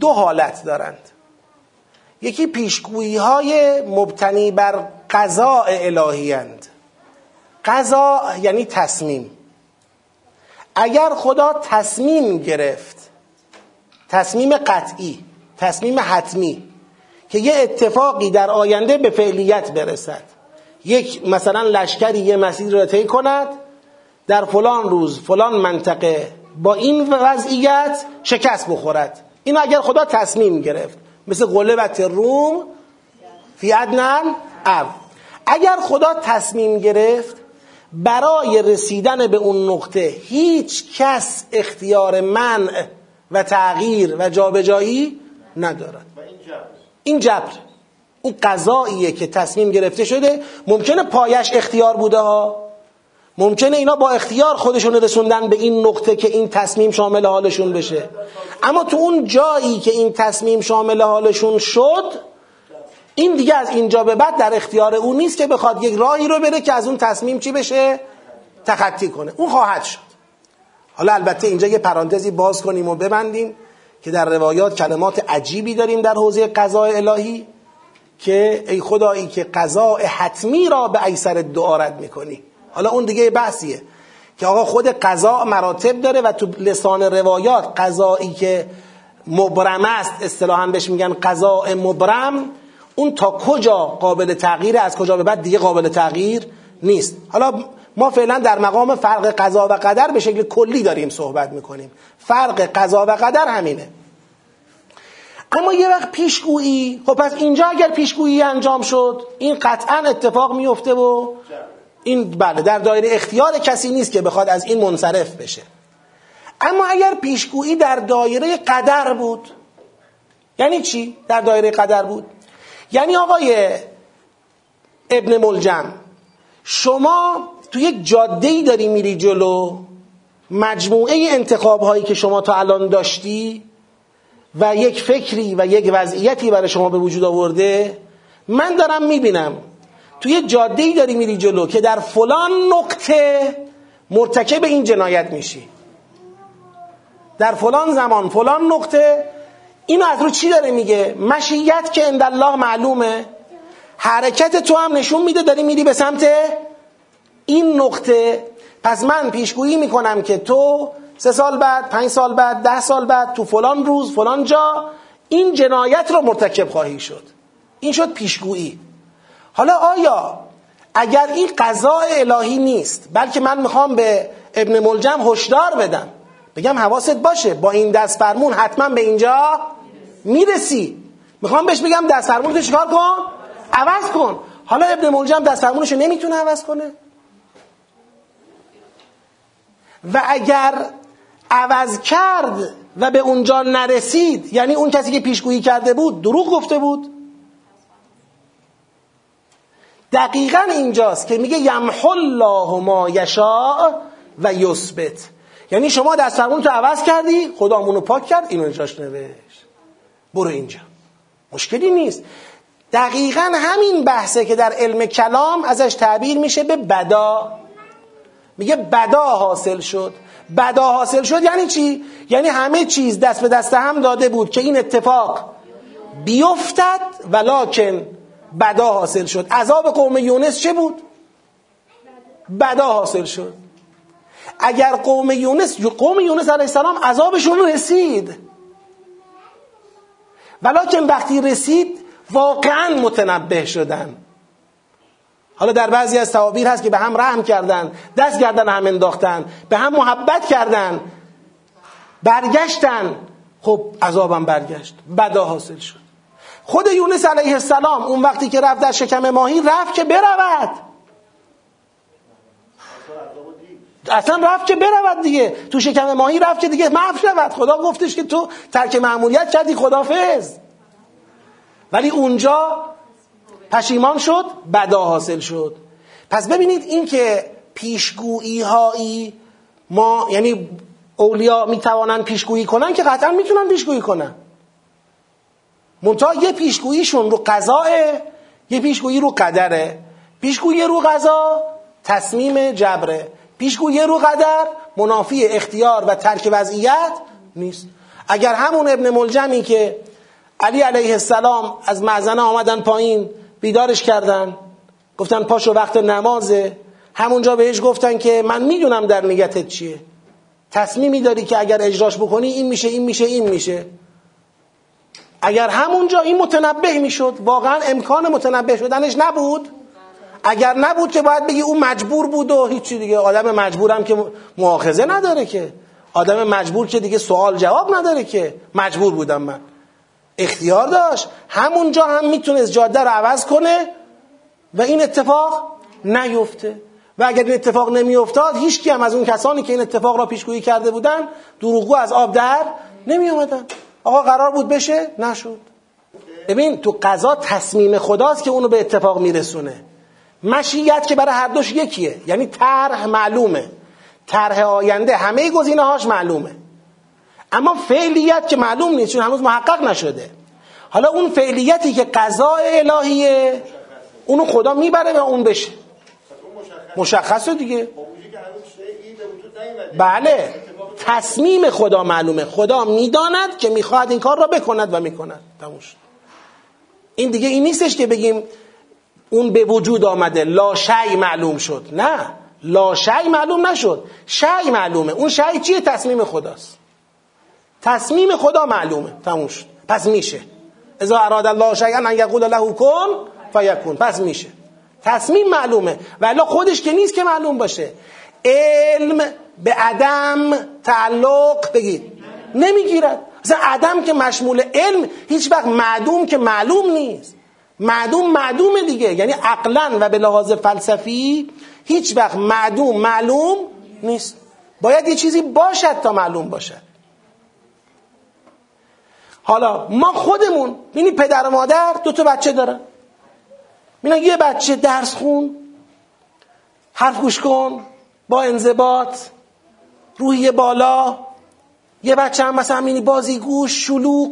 دو حالت دارند. یکی پیشگویی های مبتنی بر قضاء الهی اند. قضا یعنی تصمیم. اگر خدا تصمیم گرفت تصمیم قطعی تصمیم حتمی که یه اتفاقی در آینده به فعلیت برسد یک مثلا لشکری یه مسیر را طی کند در فلان روز فلان منطقه با این وضعیت شکست بخورد. این اگر خدا تصمیم گرفت مثل قلبت روم فی ادنن اب اگر خدا تصمیم گرفت برای رسیدن به اون نقطه هیچ کس اختیار منع و تغییر و جابجایی ندارد. این جبر اون قضاییه که تصمیم گرفته شده ممکنه پایش اختیار بوده ها. ممکنه اینا با اختیار خودشون رسوندن به این نقطه که این تصمیم شامل حالشون بشه. اما تو اون جایی که این تصمیم شامل حالشون شد این دیگه از اینجا به بعد در اختیار اون نیست که بخواد یک راهی رو بره که از اون تصمیم چی بشه؟ تخطی کنه. اون خواهد شد. حالا البته اینجا یه پرانتزی باز کنیم و ببندیم که در روایات کلمات عجیبی داریم در حوزه قضای الهی که ای خدایی که قضاء حتمی را به ایسر دعا رد می‌کنی. حالا اون دیگه بحثیه که آقا خود قضا مراتب داره و تو لسان روایات قضایی که مبرم است اصطلاحا بهش میگن قضاء مبرم اون تا کجا قابل تغییر از کجا به بعد دیگه قابل تغییر نیست. حالا ما فعلا در مقام فرق قضا و قدر به شکل کلی داریم صحبت می‌کنیم. فرق قضا و قدر همینه. اما یه وقت پیشگویی خب پس اینجا اگر پیشگویی انجام شد این قطعا اتفاق میفته و این بله در دایره اختیار کسی نیست که بخواد از این منصرف بشه. اما اگر پیشگویی در دایره قدر بود یعنی چی؟ در دایره قدر بود. یعنی آقای ابن ملجم شما تو یک جاده ای داری میری جلو مجموعه انتخاب هایی که شما تا الان داشتی و یک فکری و یک وضعیتی برای شما به وجود آورده من دارم می‌بینم توی جاده ای داری میری جلو که در فلان نقطه مرتکب این جنایت میشی. در فلان زمان فلان نقطه. اینو از رو چی داره میگه؟ مشیت که الله معلومه. حرکت تو هم نشون میده داری میری به سمت این نقطه. پس من پیشگویی می‌کنم که تو سه سال بعد پنج سال بعد ده سال بعد تو فلان روز فلان جا این جنایت رو مرتکب خواهی شد. این شد پیشگویی. حالا آیا اگر این قضاء الهی نیست بلکه من می‌خوام به ابن ملجم هشدار بدم بگم حواست باشه با این دست فرمون حتما به اینجا می‌رسی. می‌خوام بهش بگم دست فرمون چیکار کن؟ عوض کن. حالا ابن ملجم دست فرمونش نمی‌تونه عوض کنه. و اگر عوض کرد و به اونجا نرسید یعنی اون کسی که پیشگویی کرده بود دروغ گفته بود دقیقا اینجاست که میگه یمحو الله ما یشاء و یثبت. یعنی شما دستمون تو عوض کردی خدا پاک کرد اینو جاش نوشت. برو اینجا. مشکلی نیست. دقیقا همین بحثه که در علم کلام ازش تعبیر میشه به بدا. میگه بدا حاصل شد. بدا حاصل شد یعنی چی؟ یعنی همه چیز دست به دست هم داده بود که این اتفاق بیفتد ولیکن بدا حاصل شد. عذاب قوم یونس چه بود؟ بدا حاصل شد. اگر قوم یونس قوم یونس علیه السلام عذابشون رسید. ولیکن وقتی رسید واقعا متنبه شدن. حالا در بعضی از تعابیر هست که به هم رحم کردن دست گردن هم انداختن به هم محبت کردن برگشتن. خب عذابم برگشت. بدا حاصل شد. خود یونس علیه السلام اون وقتی که رفت در شکم ماهی رفت که برود. اصلا رفت که برود دیگه. تو شکم ماهی رفت که دیگه محو شود. خدا گفتش که تو ترک معمولیت کردی خدافز ولی اونجا پشیمان شد بدا حاصل شد. پس ببینید این که پیشگویی هایی ما یعنی اولیا می‌توانن پیشگویی کنن که قطعا می‌تونن پیشگویی کنن. منتها یه پیشگوییشون رو قضاه یه پیشگویی رو قدره. پیشگویی رو قضا تصمیم جبره. پیشگویی رو قدر منافی اختیار و ترک وضعیت نیست. اگر همون ابن ملجمی که علی علیه السلام از معزنه آمدن پایین بیدارش کردن گفتن پاشو وقت نمازه همونجا بهش گفتن که من می‌دونم در نیتت چیه. تصمیمی داری که اگر اجراش بکنی این میشه این میشه این میشه. اگر همونجا این متنبه می‌شد واقعا امکان متنبه شدنش نبود. اگر نبود که باید بگی اون مجبور بود و هیچی دیگه. آدم مجبورم که مؤاخذه نداره که. آدم مجبور که دیگه سوال جواب نداره که. مجبور بودم من. اختیار داشت. همونجا هم می‌تونست جاده رو عوض کنه و این اتفاق نیفته. و اگر این اتفاق نمی افتاد هیچ هم از اون کسانی که این اتفاق را پیشگویی کرده بودن دروغگو از آب در نمی اومدن آقا قرار بود بشه؟ نشد. ببین تو قضا تصمیم خداست که اونو به اتفاق میرسونه. مشیت که برای هر دوش یکیه. یعنی طرح معلومه. طرح آینده همه گزینه هاش معلومه. اما فعلیت که معلوم نیست چون هنوز محقق نشده. حالا اون فعلیتی که قضاء الهیه اونو خدا می‌بره و اون بشه. مشخصه. دیگه. بله. تصمیم خدا معلومه. خدا می‌داند که می‌خواهد این کار را بکند و می‌کند. تموش این دیگه این نیستش که بگیم اون به وجود آمده. لا شی معلوم شد. نه. لا شی معلوم نشد. شی معلومه. اون شی چیه؟ تصمیم خداست. تصمیم خدا معلومه. تموم شد. پس میشه. اذا اراد الله شیئا ان یقول له کن فیکون. پس میشه. تصمیم معلومه. ولی خودش که نیست که معلوم باشه. علم به عدم تعلق بگید نمی‌گیرد. مثلا عدم که مشمول علم هیچ وقت معدوم که معلوم نیست. معدوم معدومه دیگه. یعنی عقلا و به لحاظ فلسفی هیچ وقت معدوم معلوم نیست. باید یه چیزی باشد تا معلوم باشد. حالا ما خودمون بینی پدر و مادر دو تا بچه دارن. میگن یه بچه درس خون حرف گوش کن با انضباط. روحی بالا یه بچه هم مثلا مینی بازی گوش شلوغ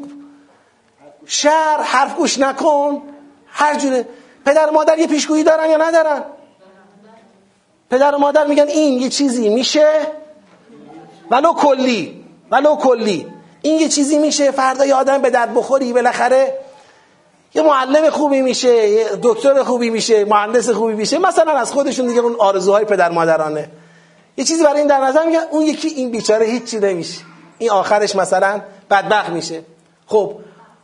شهر حرف گوش نکن هر جوره پدر و مادر یه پیشگویی دارن یا ندارن؟ پدر و مادر میگن این یه چیزی میشه ولو کلی ولو کلی. این یه چیزی میشه فردا یه آدم به درد بخوری بالاخره یه معلم خوبی میشه یه دکتر خوبی میشه مهندس خوبی میشه. مثلا از خودشون دیگه اون آرزوهای پدر مادرانه. یه چیزی برای این در نظر میگن اون یکی این بیچاره هیچی نمیشه. این آخرش مثلا بدبخت میشه. خب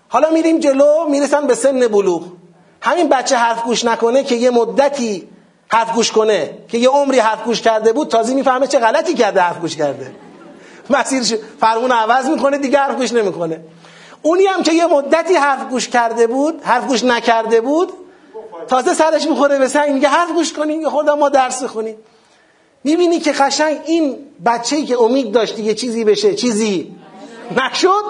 حالا میریم جلو می‌رسن به سن بلوغ. همین بچه حرف گوش نکنه که یه مدتی حرف گوش کنه که یه عمری حرف گوش کرده بود تازه می‌فهمه چه غلطی کرده حرف گوش کرده. مسیرش فرمون عوض می‌کنه دیگه حرف گوش نمی‌کنه. اونی هم که یه مدتی حرف گوش کرده بود حرف گوش نکرده بود تازه سرش می‌خوره به سنگ میگه حرف گوش کنیم یه خودم ما درس بخونیم. می‌بینی که قشنگ این بچه‌ای که امید داشتی یه چیزی بشه چیزی نشد؟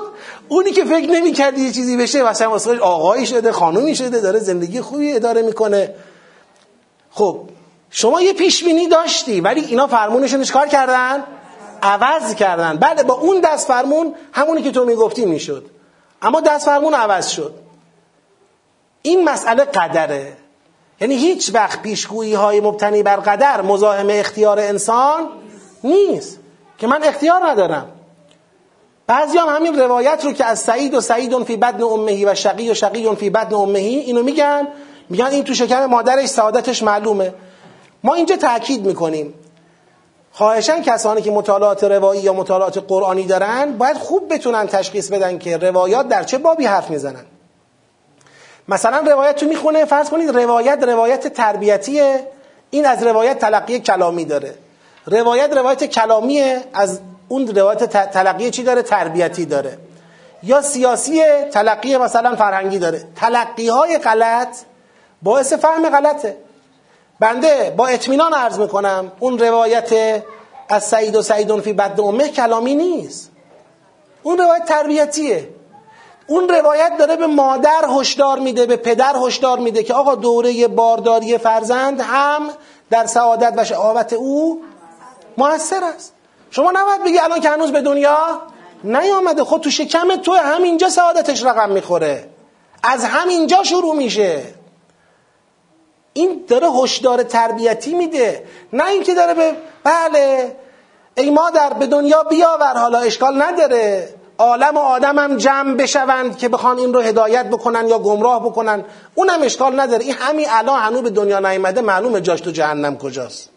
اونی که فکر نمی‌کردی یه چیزی بشه مثلا واسه آقایی شده خانومی شده داره زندگی خوبی اداره می‌کنه. خب شما یه پیش بینی داشتی ولی اینا فرمونشون کار کردن؟ عوض کردن. بله با اون دست فرمون همونی که تو می‌گفتی می‌شد. اما دست فرمون عوض شد. این مسئله قدره. یعنی هیچ وقت پیشگویی های مبتنی بر قدر مزاحم اختیار انسان نیست که من اختیار ندارم. بعضی هم همین روایت رو که از سعید و سعید فی بدن امهی و شقی و شقی فی بدن امهی اینو میگن. میگن این تو شکم مادرش سعادتش معلومه. ما اینجا تاکید می‌کنیم. خواهشن کسانی که مطالعات روایی یا مطالعات قرآنی دارن باید خوب بتونن تشخیص بدن که روایات در چه بابی حرف می‌زنن. مثلا روایت تو می‌خونه فرض کنید روایت روایت تربیتیه این از روایت تلقی کلامی داره. روایت روایت کلامیه از اون روایت تلقی چی داره؟ تربیتی داره. یا سیاسی تلقی مثلا فرهنگی داره. تلقی های غلط باعث فهم غلطه. بنده با اطمینان عرض می‌کنم اون روایت از سعید و سعیدون فی بد امه کلامی نیست. اون روایت تربیتیه. اون روایت داره به مادر هشدار میده به پدر هشدار میده که آقا دوره بارداری فرزند هم در سعادت و شعاوت او موثر است. شما نباید بگی الان که هنوز به دنیا نیامده. خود تو شکم تو همینجا سعادتش رقم می‌خوره. از همینجا شروع میشه. این داره هشدار تربیتی میده. نه اینکه داره به بله ای مادر به دنیا بیاور حالا اشکال نداره. عالم و آدم هم جمع بشوند که بخوان این رو هدایت بکنن یا گمراه بکنن. اونم اشکال نداره. این همین الان هنوز به دنیا نیامده معلومه جاش تو جهنم کجاست.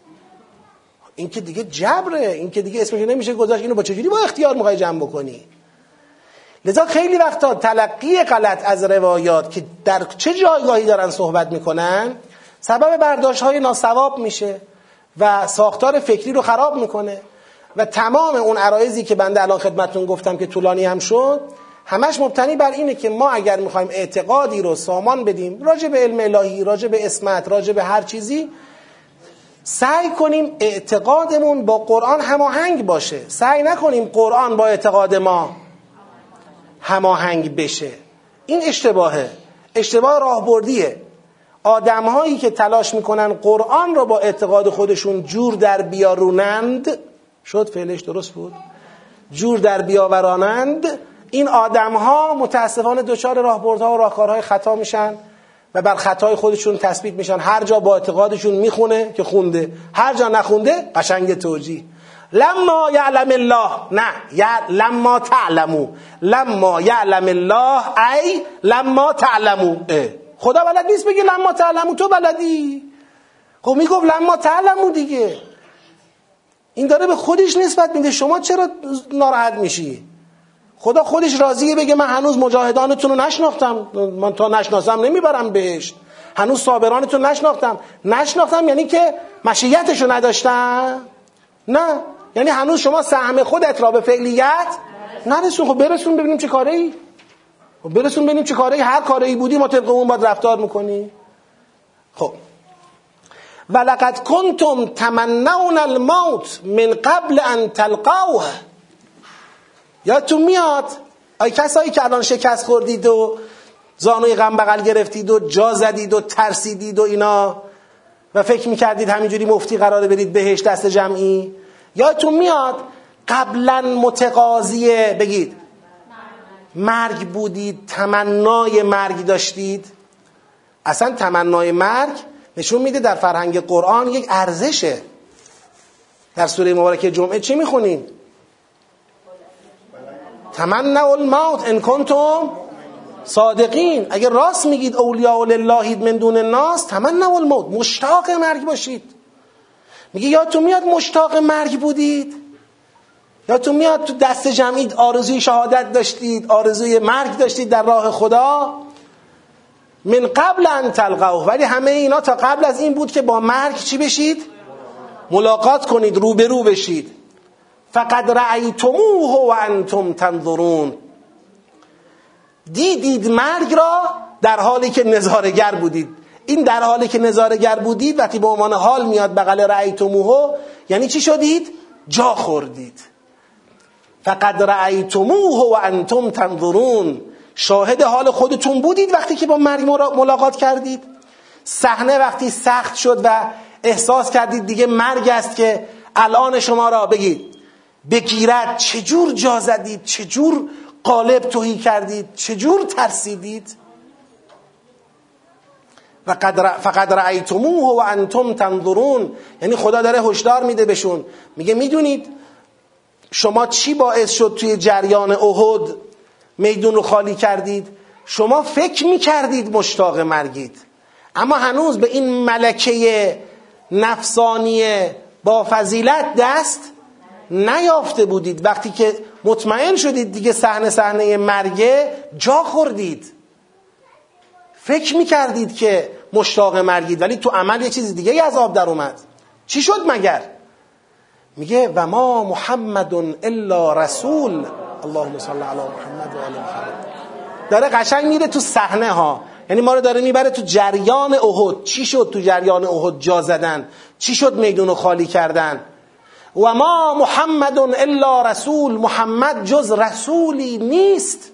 این که دیگه جبره. این که دیگه اسمش نمیشه گذاشت. اینو با چجوری با اختیار می‌خوای جمع بکنی؟ لذا خیلی وقتا تلقی غلط از روایات که در چه جایگاهی دارن صحبت می‌کنن سبب برداشت های ناسواب میشه و ساختار فکری رو خراب می‌کنه. و تمام اون عرایزی که بنده الان خدمتون گفتم که طولانی هم شد همش مبتنی بر اینه که ما اگر می‌خوایم اعتقادی رو سامان بدیم راجع به علم الهی راجع به اسمت راجع به هر چیزی سعی کنیم اعتقادمون با قرآن هماهنگ باشه. سعی نکنیم قرآن با اعتقاد ما هماهنگ بشه. این اشتباهه. اشتباه راهبردیه. آدم هایی که تلاش می‌کنن قرآن را با اعتقاد خودشون جور در بیارونند شد فعلش درست بود؟ جور در بیاورانند این آدم ها متاسفانه دچار راهبردها و راهکارهای خطا میشن و بر خطای خودشون تثبیت میشن. هر جا با اعتقادشون می‌خونه که خونده. هر جا نخونده قشنگ توجیه. لما یعلم الله نه لما تعلمو. لما یعلم الله ای لما تعلمو. خدا بلد نیست بگه لما تعلمو تو بلدی. خب می‌گفت لما تعلمو دیگه. این داره به خودش نسبت میده. شما چرا ناراحت میشی؟ خدا خودش راضیه بگه من هنوز مجاهدانتون رو نشناختم. من تا نشناسم نمی‌برم بهشت هنوز صابرانتون نشناختم. نشناختم یعنی که مشیتشو نداشتم نه. یعنی هنوز شما سهم خودت را به فعلیت نرسون. خب برسون ببینیم چه کاره ای خب برسون ببینیم چه کاره ای هر کاره ای بودی ما طبق اون باید رفتار می‌کنی. خب. ولقد کنتم تمنون الموت من قبل ان تلقوه. یادتون میاد؟ آی کسایی که الان شکست خوردید و زانوی غم بغل گرفتید و جا زدید و ترسیدید و اینا و فکر می‌کردید همینجوری مفتی قراره برید بهش دست جمعی؟ یادتون میاد؟ قبلا متقاضیه بگید. مرگ بودید تمنای مرگ داشتید. اصلا تمنای مرگ نشون میده در فرهنگ قرآن یک ارزشه. در سوره مبارکه جمعه چی می‌خونیم تمنع الموت ان کنتم صادقین. اگر راست میگید اولیاء للهید من دون الناس تمنع الموت مشتاق مرگ باشید. میگه یادتون میاد مشتاق مرگ بودید؟ یادتون میاد تو دست جمعی آرزوی شهادت داشتید آرزوی مرگ داشتید در راه خدا؟ من قبل ان تلقوه. ولی همه اینا تا قبل از این بود که با مرگ چی بشید؟ ملاقات کنید روبرو بشید. فقد رأیتموه و انتم تنظرون. دیدید مرگ را در حالی که نظارگر بودید. این در حالی که نظارگر بودید وقتی به عنوان حال میاد بغل رأیتموه یعنی چی شدید؟ جا خوردید. فقد رأیتموه و انتم تنظرون. شاهد حال خودتون بودید وقتی که با مرگ ملاقات کردید. صحنه وقتی سخت شد و احساس کردید دیگه مرگ است که الان شما را بگید بگیرد. چجور جا زدید؟ چجور قالب توهی کردید؟ چجور ترسیدید؟ و فقد رأیتموه و انتم تنظرون. یعنی خدا داره هشدار میده بهشون. میگه می‌دونید شما چی باعث شد توی جریان احد میدون رو خالی کردید. شما فکر می‌کردید مشتاق مرگید. اما هنوز به این ملکه نفسانی با فضیلت دست نیافته بودید. وقتی که مطمئن شدید دیگه صحنه صحنه مرگه جا خوردید. فکر می‌کردید که مشتاق مرگید. ولی تو عمل یه چیز دیگه از آب در اومد. چی شد مگر؟ میگه و ما محمد الا رسول. اللهم صل علی محمد و آل محمد. داره قشنگ میره تو صحنه ها. یعنی ما رو داره می‌بره تو جریان احد. چی شد تو جریان احد جا زدن؟ چی شد میدون رو خالی کردن؟ و ما محمد الا رسول. محمد جز رسولی نیست.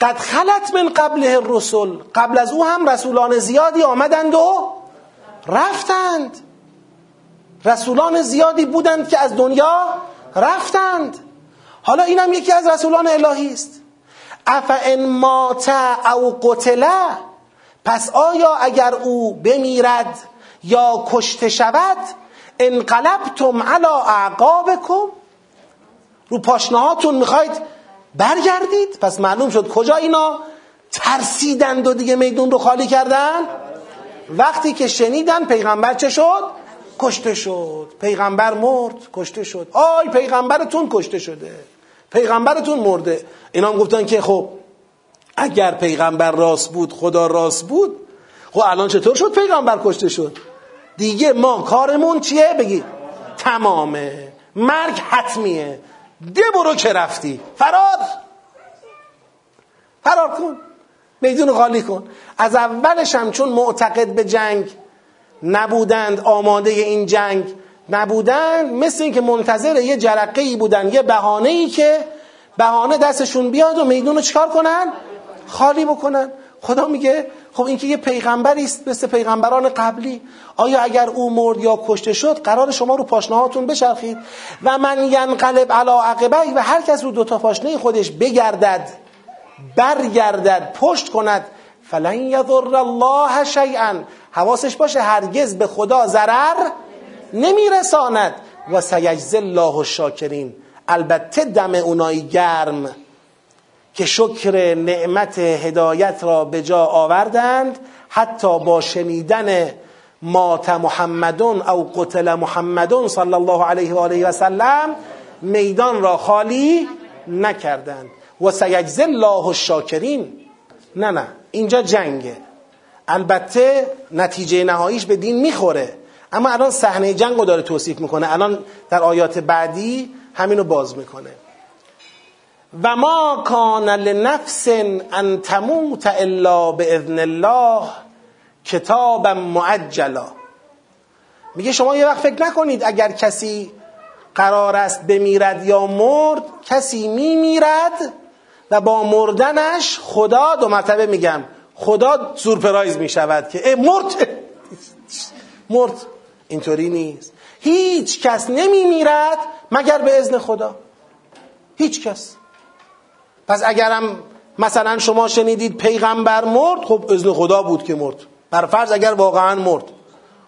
قد خلت من قبله الرسل. قبل از او هم رسولان زیادی آمدند و رفتند. رسولان زیادی بودند که از دنیا رفتند. حالا اینم یکی از رسولان الهی است. ان مات او قتله پس آیا اگر او بمیرد یا کشته شود انقلبتم علی اعقابکم؟ رو پاشنهاتون می‌خواید برگردید؟ پس معلوم شد کجا اینا ترسیدند و دیگه میدون رو خالی کردن؟ وقتی که شنیدن پیغمبر چه شد؟ کشته شد. پیغمبر مرد کشته شد. آی پیغمبرتون کشته شده. پیغمبرتون مرده. اینا هم گفتن که خب اگر پیغمبر راست بود خدا راست بود خب الان چطور شد پیغمبر کشته شد؟ دیگه ما کارمون چیه؟ بگی. تمامه. مرگ حتمیه. ده برو که رفتی. فرار. فرار کن. میدون خالی کن. از اولش هم چون معتقد به جنگ نبودند آماده این جنگ نبودند مثل اینکه منتظر یه جرقه ای بودن یه بهانه ای که بهانه دستشون بیاد و میدون رو چکار کنن؟ خالی بکنن. خدا میگه خب این که یه پیغمبری است مثل پیغمبران قبلی. آیا اگر او مرد یا کشته شد قرار شما رو پاشنهاتون بچرخید؟ و من ینقلب علی عقبه و هر کس رو دو تا پاشنه خودش بگردد برگردد پشت کند فلن یضر الله شیئا. حواسش باشه هرگز به خدا ضرر نمیرساند. و سیجز الله الشاکرین. البته دم اونایی گرم که شکر نعمت هدایت را به جا آوردند. حتی با شنیدن مات محمدون او قتل محمدون صلی الله علیه و آله و سلم میدان را خالی نکردند. و سیجز الله الشاکرین. نه نه اینجا جنگه. البته نتیجه نهاییش به دین می‌خوره. اما الان صحنه جنگ رو داره توصیف می‌کنه. الان در آیات بعدی همینو باز می‌کنه. و ما کان لنفس ان تموت الا باذن الله کتابا معجلا. میگه شما یه وقت فکر نکنید اگر کسی قرار است بمیرد یا مرد کسی میمیرد و با مردنش خدا دو مرتبه میگم خدا سورپرایز می‌شود که ای مرد مرد اینطوری نیست. هیچ کس نمیمیرد مگر به اذن خدا. هیچ کس. پس اگرم مثلا شما شنیدید پیغمبر مرد خب اذن خدا بود که مرد. بر فرض اگر واقعا مرد.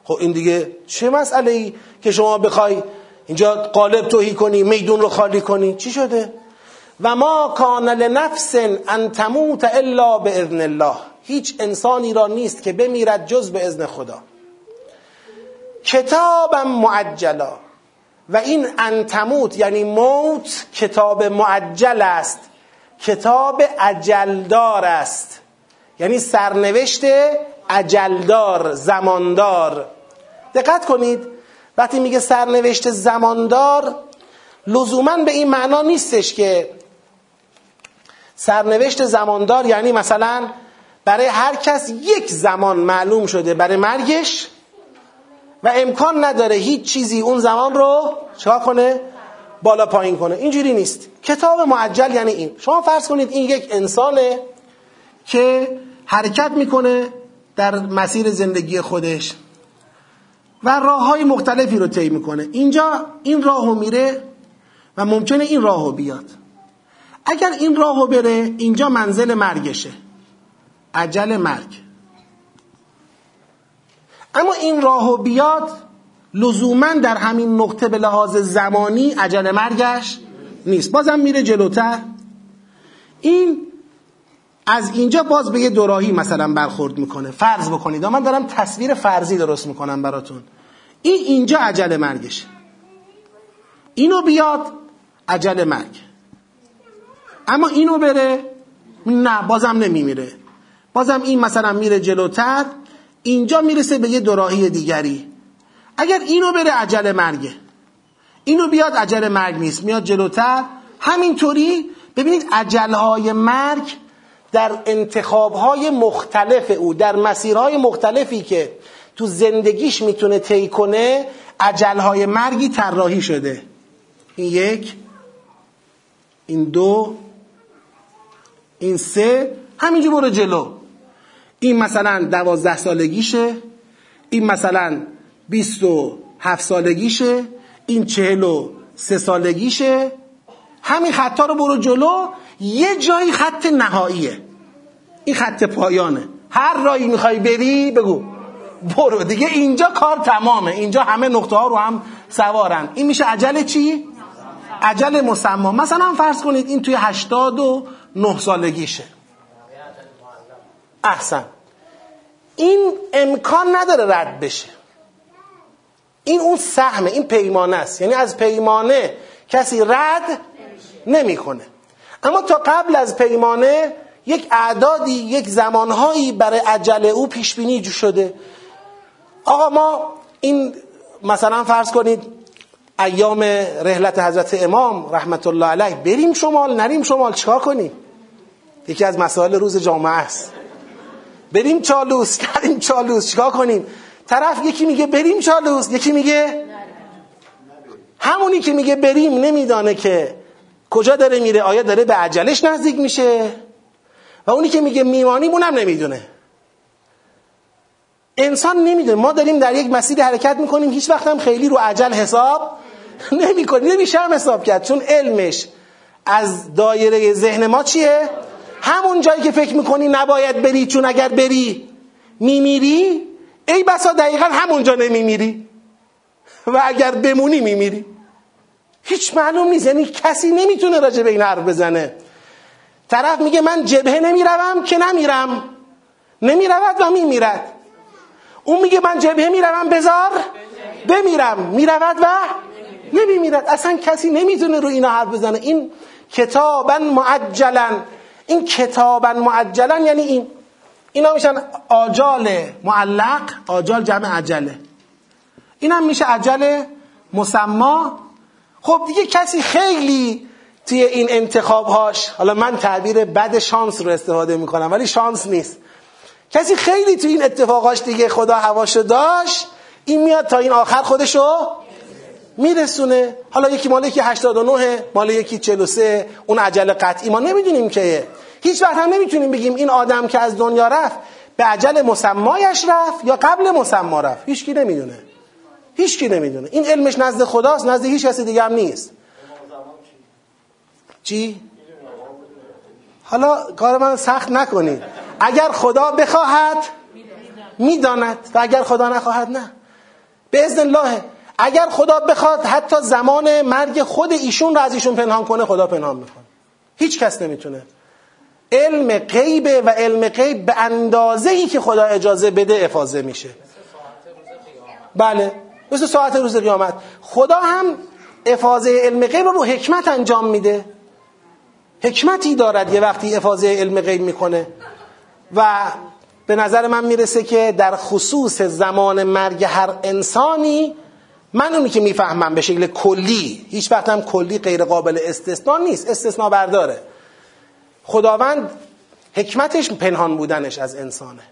خب این دیگه چه مسئله ای که شما بخوای اینجا قالب توهی کنی میدون رو خالی کنی؟ چی شده؟ و ما کان لنفس ان تموت الا باذن الله. هیچ انسانی را نیست که بمیرد جز به اذن خدا. کتابم معجلا. و این انتموت یعنی موت کتاب معجل است. کتاب عجلدار است. یعنی سرنوشت عجلدار زماندار. دقت کنید. وقتی میگه سرنوشت زماندار لزوما به این معنا نیستش که سرنوشت زماندار یعنی مثلا برای هر کس یک زمان معلوم شده برای مرگش و امکان نداره هیچ چیزی اون زمان رو چکار کنه؟ بالا پایین کنه. اینجوری نیست. کتاب معجل یعنی این. شما فرض کنید این یک انسانه که حرکت می‌کنه در مسیر زندگی خودش و راه های مختلفی رو طی می‌کنه. اینجا این راهو میره و ممکنه این راهو بیاد. اگر این راهو بره اینجا منزل مرگشه. عجل مرگ. اما این راهو بیاد لزوما در همین نقطه به لحاظ زمانی عجل مرگش نیست. بازم میره جلوتر. این از اینجا باز به یه دوراهی مثلا برخورد می‌کنه. فرض بکنید. من دارم تصویر فرضی درست می‌کنم براتون. این اینجا عجل مرگش. اینو بیاد عجل مرگ. اما اینو بره نه بازم نمیمیره. بازم این مثلا میره جلوتر. اینجا می‌رسه به یه دوراهی دیگری. اگر اینو بره عجل مرگه. اینو بیاد عجل مرگ نیست میاد جلوتر. همینطوری ببینید عجلهای مرگ در انتخابهای مختلف او در مسیرهای مختلفی که تو زندگیش می‌تونه طی کنه عجلهای مرگی طراحی شده. این یک این دو این سه همینجور برو جلو. این مثلا دوازده سالگیشه این مثلا بیست و هفت سالگیشه این چهل و سه سالگیشه. همین خطا رو برو جلو یه جایی خط نهاییه. این خط پایانه. هر رایی می‌خوای بری بگو. برو. دیگه اینجا کار تمامه. اینجا همه نقطه ها رو هم سوارن. این میشه عجل چی؟ عجل مسما. مثلا فرض کنید این توی هشتاد و نه سالگیشه. احسن. این امکان نداره رد بشه. این اون سهمه این پیمانه است. یعنی از پیمانه کسی رد نمی‌کنه. اما تا قبل از پیمانه یک اعدادی یک زمانهایی برای عجله او پیش بینی شده. آقا ما این مثلا فرض کنید ایام رحلت حضرت امام رحمت الله علیه بریم شمال نریم شمال چیکار کنیم؟ یکی از مسائل روز جامعه است. بریم چالوس نریم چالوس چیکار کنیم؟ طرف یکی میگه بریم چالوس یکی میگه همونی که میگه بریم نمیدانه که کجا داره میره آیا داره به عجلش نزدیک میشه؟ و اونی که میگه میمانیم اونم نمی‌دونه. انسان نمی‌دونه. ما داریم در یک مسیر حرکت می‌کنیم هیچ وقت هم خیلی رو عجل حساب نمی‌کنیم. نمیشه هم حساب کرد چون علمش از دایره ذهن ما چیه؟ همون جایی که فکر می‌کنی نباید بری چون اگر بری میمیری؟ ای بسا دقیقا همونجا نمیمیری. و اگر بمونی میمیری. هیچ معلوم نیست یعنی کسی نمی‌تونه راجع به این حرف بزنه. طرف میگه من جبهه نمی‌روم که نمیرم. نمی‌رود و میمیرد. اون میگه من جبهه می‌روم بزار بمیرم. می‌رود و نمیمیرد. اصلا کسی نمی‌تونه رو اینا حرف بزنه. این کتابا معجلا این کتابا معجلا یعنی این. اینا میشن آجال معلق آجال جمع عجله. این هم میشه عجل مسما. خب دیگه کسی خیلی توی این انتخابهاش حالا من تعبیر بد شانس رو استفاده می‌کنم ولی شانس نیست. کسی خیلی توی این اتفاقاش دیگه خدا هواشو داشت این میاد تا این آخر خودشو میرسونه. حالا یکی مال یکی 89 مال یکی 43 اون عجل قطعی. ما نمی‌دونیم که هیچ وقت هم نمی‌تونیم بگیم این آدم که از دنیا رفت به عجل مسمایش رفت یا قبل مسما رفت. هیچکی نمی‌دونه. هیچکی نمی‌دونه. این علمش نزد خداست نزد هیچ کسی دیگه هم نیست. چی؟ حالا کار من سخت نکنید. اگر خدا بخواهد می‌داند. و اگر خدا نخواهد نه. به ازن الله. اگر خدا بخواد حتی زمان مرگ خود ایشون رو از ایشون پنهان کنه خدا پنهان می‌کنه. هیچ کس نمی‌تونه. علم غیبه و علم غیب به اندازه ای که خدا اجازه بده افاظه میشه. بله. مثل ساعت روز قیامت. خدا هم افاظه علم غیب رو حکمت انجام میده. حکمتی دارد یه وقتی افاظه علم غیب می‌کنه. و به نظر من می‌رسه که در خصوص زمان مرگ هر انسانی من اونی که می‌فهمم به شکل کلی هیچ وقت هم کلی غیر قابل استثنا نیست استثنا برداره. خداوند حکمتش پنهان بودنش از انسانه.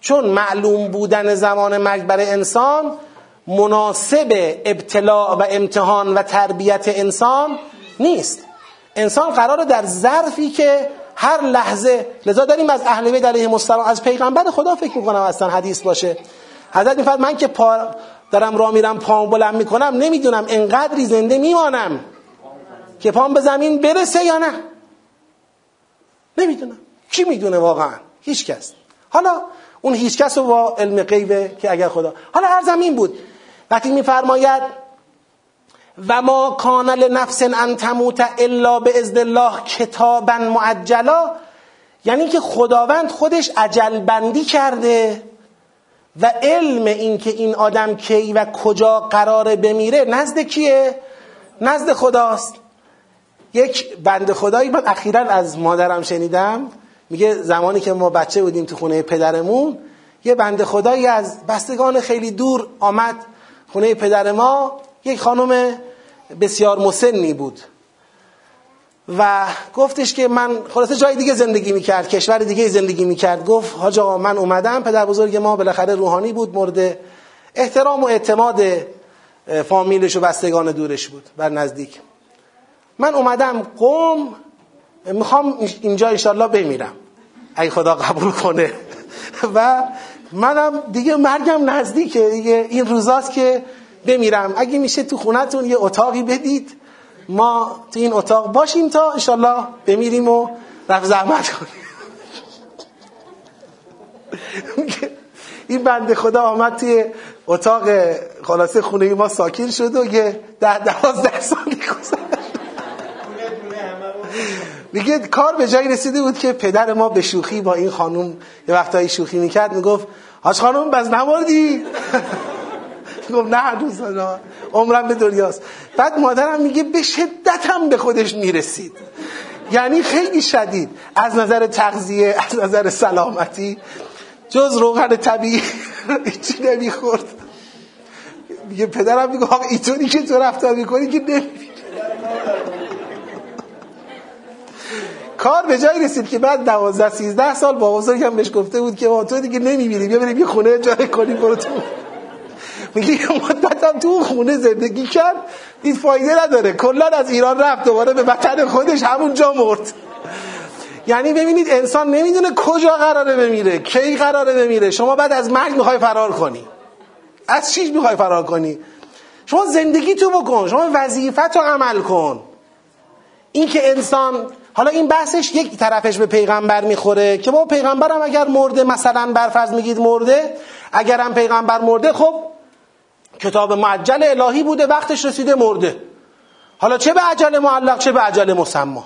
چون معلوم بودن زمان مرگ برای انسان مناسب ابتلاع و امتحان و تربیت انسان نیست. انسان قراره در ظرفی که هر لحظه لذا داریم از اهل بیت علیهم السلام از پیغمبر خدا فکر می‌کنم اصلا حدیث باشه. حضرت میفرد من که پا دارم راه میرم پام بلند می‌کنم نمی‌دونم انقدری زنده میمانم که پام به زمین برسه یا نه. نمی‌دونم. کی می‌دونه واقعا؟ هیچ کس حالا اون هیچ کس رو با علم غیبه که اگر خدا. حالا هر زمین بود. وقتی میفرماید و ما کان لنفس ان تموت الا به اذن الله کتابا معجلا یعنی که خداوند خودش عجل بندی کرده. و علم این که این آدم کی و کجا قراره بمیره نزد کیه؟ نزد خداست. یک بند خدایی من اخیرا از مادرم شنیدم. میگه زمانی که ما بچه بودیم تو خونه پدرمون یه بند خدایی از بستگان خیلی دور آمد خونه پدر ما. یک خانم بسیار مسنی بود. و گفتش که من خلاصه جای دیگه زندگی می‌کرد کشور دیگه زندگی می‌کرد. گفت حاج آقا من اومدم. پدر بزرگ ما بالاخره روحانی بود مورد احترام و اعتماد فامیلش و بستگان دورش بود بر نزدیک. من اومدم قوم می‌خوام اینجا انشالله بمیرم ای خدا قبول کنه. و منم دیگه مرگم نزدیکه. دیگه این روزاست که بمیرم. اگه میشه تو خونتون یه اتاقی بدید ما تو این اتاق باشیم تا انشالله بمیریم و رفت زحمت کنیم. این بنده خدا آمد توی اتاق خلاصه خونه ما ساکن شد و یه ده دوازده سالی گذشت میگه کار به جایی رسیده بود که پدر ما به شوخی با این خانوم یه وقتایی شوخی می‌کرد می‌گفت هاش خانوم بز نماردی گفت نه هنوز عمرم به دنیاست. بعد مادرم میگه به شدت هم به خودش می‌رسید. یعنی خیلی شدید. از نظر تغذیه از نظر سلامتی. جز روغن طبیعی هیچی نمی‌خورد. میگه پدرم میگه آقا ایتونی که تو رفتار می‌کنی که نمی‌بینی. کار به جایی رسید که بعد 12 13 سال با بزرگم بهش گفته بود که ما تو دیگه نمی‌بینی بیا بریم یه خونه جای کنیم برو تو. میگه مدتم تو خونه زندگی کرد. دید فایده نداره. کلا از ایران رفت دوباره به وطن خودش همون جا مرد. یعنی ببینید انسان نمی‌دونه کجا قراره بمیره کی قراره بمیره. شما بعد از مرگ می‌خوای فرار کنی. از چیش می‌خوای فرار کنی؟ شما زندگی تو بکن. شما وظیفت رو عمل کن. این که انسان حالا این بحثش یک طرفش به پیغمبر می‌خوره که با پیغمبرم اگر مرده مثلا برفرض میگید مرده اگرم پیغمبر مرده خب کتاب معجل الهی بوده وقتش رسیده مرده. حالا چه به عجل معلق چه به عجل مسما؟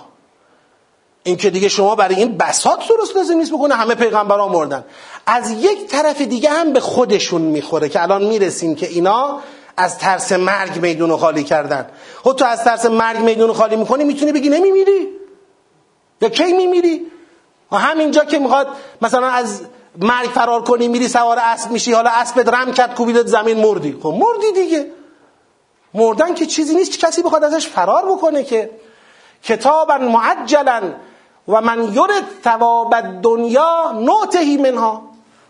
این که دیگه شما برای این بساط درست لازم نیست بکنه همه پیغمبران مردن. از یک طرف دیگه هم به خودشون می‌خوره که الان می‌رسیم که اینا از ترس مرگ میدون خالی کردن. خود خب تو از ترس مرگ میدون خالی می‌کنی می‌تونی بگی نمیمیری. یا کی میمیری؟ همینجا که می‌خواد مثلا از مرگ فرار کنی میری سوار اسب میشی حالا اسبت رم کرد کوبیدت زمین مردی. خب مردی دیگه. مردن که چیزی نیست که کسی بخواد ازش فرار بکنه که کتابا معجلا و من یرد ثواب دنیا نوتهی منها.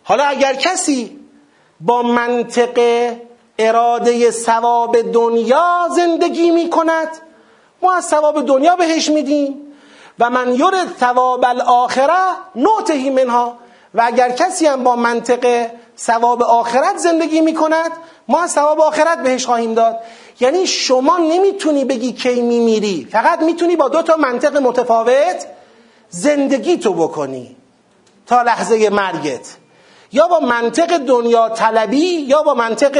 حالا اگر کسی با منطق اراده ثواب دنیا زندگی می کند ما از ثواب دنیا بهش میدیم. و من یرد ثواب الاخره نوتهی منها. و اگر کسی هم با منطق ثواب آخرت زندگی می کند ما از ثواب آخرت بهش خواهیم داد. یعنی شما نمی‌تونی بگی کی میمیری. فقط می‌تونی با دو تا منطق متفاوت زندگی تو بکنی. تا لحظه مرگت. یا با منطق دنیا طلبی یا با منطق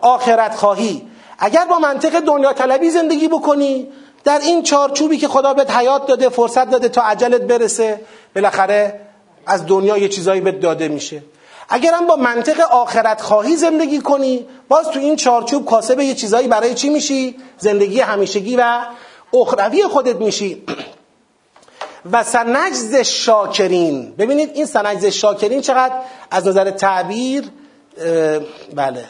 آخرت خواهی. اگر با منطق دنیا طلبی زندگی بکنی در این چارچوبی که خدا بهت حیات داده فرصت داده تا عجلت برسه بالاخره از دنیا یه چیزایی بهت داده میشه. اگرم با منطق آخرت خواهی زندگی کنی باز تو این چارچوب کاسب یه چیزایی برای چی میشی؟ زندگی همیشگی و اخروی خودت میشی. و سنجز شاکرین. ببینید این سنجز شاکرین چقدر از نظر تعبیر بله.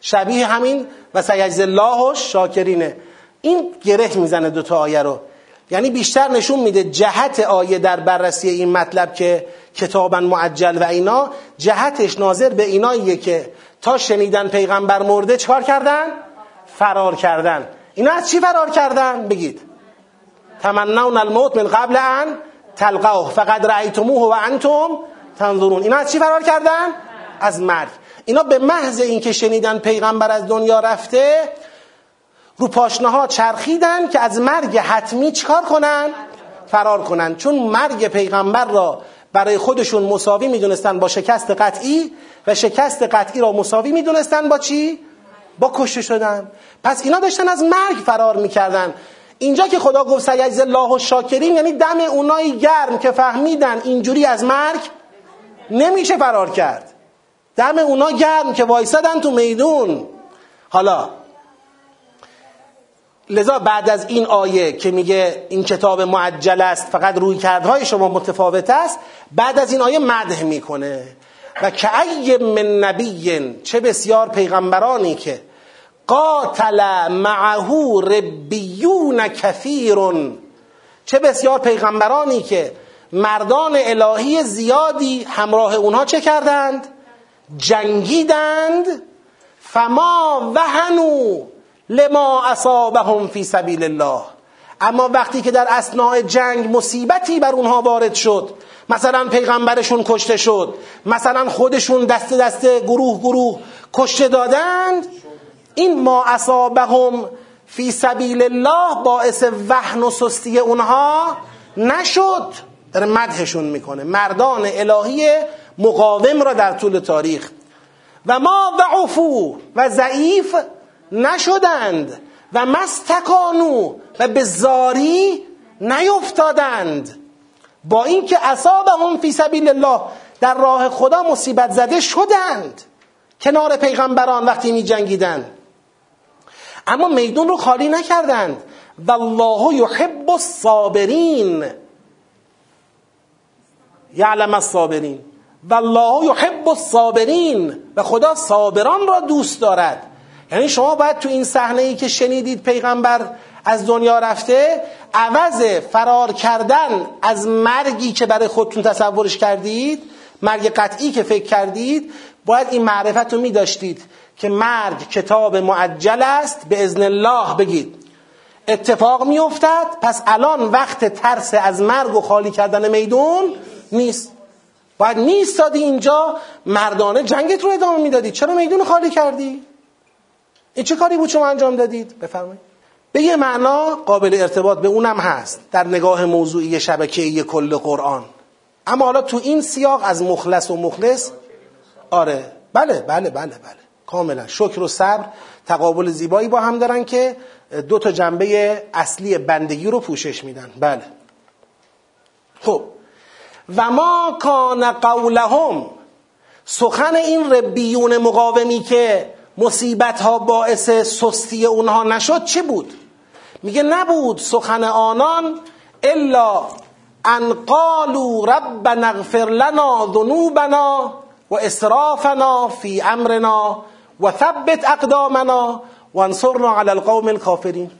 شبیه همین و سیجز الله شاکرینه. این گره می‌زنه دوتا آیه رو. یعنی بیشتر نشون میده جهت آیه در بررسی این مطلب که کتابا معجل و اینا جهتش ناظر به ایناییه که تا شنیدن پیغمبر مرده چکار کردن؟ فرار کردن اینا از چی فرار کردن؟ بگید تمنون الموت من قبل ان تلقوه فقد رأیتموه و انتم تنظرون اینا از چی فرار کردن؟ از مرگ اینا به محض اینکه شنیدن پیغمبر از دنیا رفته رو پاشنه چرخیدن که از مرگ حتمی چکار کنن؟ فرار کنن. چون مرگ پیغمبر را برای خودشون مساوی می‌دونستن با شکست قطعی و شکست قطعی را مساوی می‌دونستن با چی؟ با کشته شدن. پس اینا داشتن از مرگ فرار می‌کردن. اینجا که خدا گفت سیجز الله و شاکرین یعنی دم اونایی گرم که فهمیدن اینجوری از مرگ نمیشه فرار کرد. دم اونا گرم که وایسادن تو میدون. حالا لذا بعد از این آیه که میگه این کتاب معجل است فقط روی کردهای شما متفاوت است بعد از این آیه مدح می‌کنه. و که من نبی چه بسیار پیغمبرانی که قاتل معه ربیون کثیرون چه بسیار پیغمبرانی که مردان الهی زیادی همراه اونها چه کردند؟ جنگیدند. فما وهنو لما اصابهم فی سبیل الله. اما وقتی که در اسناع جنگ مصیبتی بر اونها وارد شد مثلا پیغمبرشون کشته شد مثلا خودشون دست دست گروه گروه کشته دادند این ما اصابهم فی سبیل الله باعث وحن و سستی اونها نشد. داره مدحشون می‌کنه مردان الهی مقاوم را در طول تاریخ. و ما ضعفو و ضعیف نشدند و مستکانو و به زاری نیفتادند. با اینکه اصابهم فی سبیل الله در راه خدا مصیبت زده شدند. کنار پیغمبران وقتی می جنگیدند اما میدون رو خالی نکردند. و الله یحب الصابرین. یعلم الصابرین. و الله یحب الصابرین. و خدا صابران را دوست دارد. یعنی شما باید تو این صحنه ای که شنیدید پیغمبر از دنیا رفته عوض فرار کردن از مرگی که برای خودتون تصورش کردید مرگ قطعی که فکر کردید باید این معرفت رو می داشتید که مرگ کتاب معجل است به ازن الله بگید. اتفاق می پس الان وقت ترس از مرگ و خالی کردن میدون نیست. باید نیستادی اینجا مردانه جنگت رو ادامه می‌دادید چرا میدون خالی کردی؟ این چه کاری بود شما انجام دادید؟ بفرمایید. به یه معنا قابل ارتباط به اونم هست در نگاه موضوعی شبکه کل قرآن. اما حالا تو این سیاق از مخلص و مخلص آره بله بله بله بله. کاملا. شکر و صبر تقابل زیبایی با هم دارن که دو تا جنبه اصلی بندگی رو پوشش میدن. بله. خب. و ما کان قولهم سخن این ربیون مقاومی که مصیبت ها باعث سستی اونها نشد چه بود؟ میگه نبود سخن آنان الا ان قالوا ربنا اغفر لنا ذنوبنا و اسرافنا فی امرنا و ثبت اقدامنا و انصرنا علی القوم الكافرین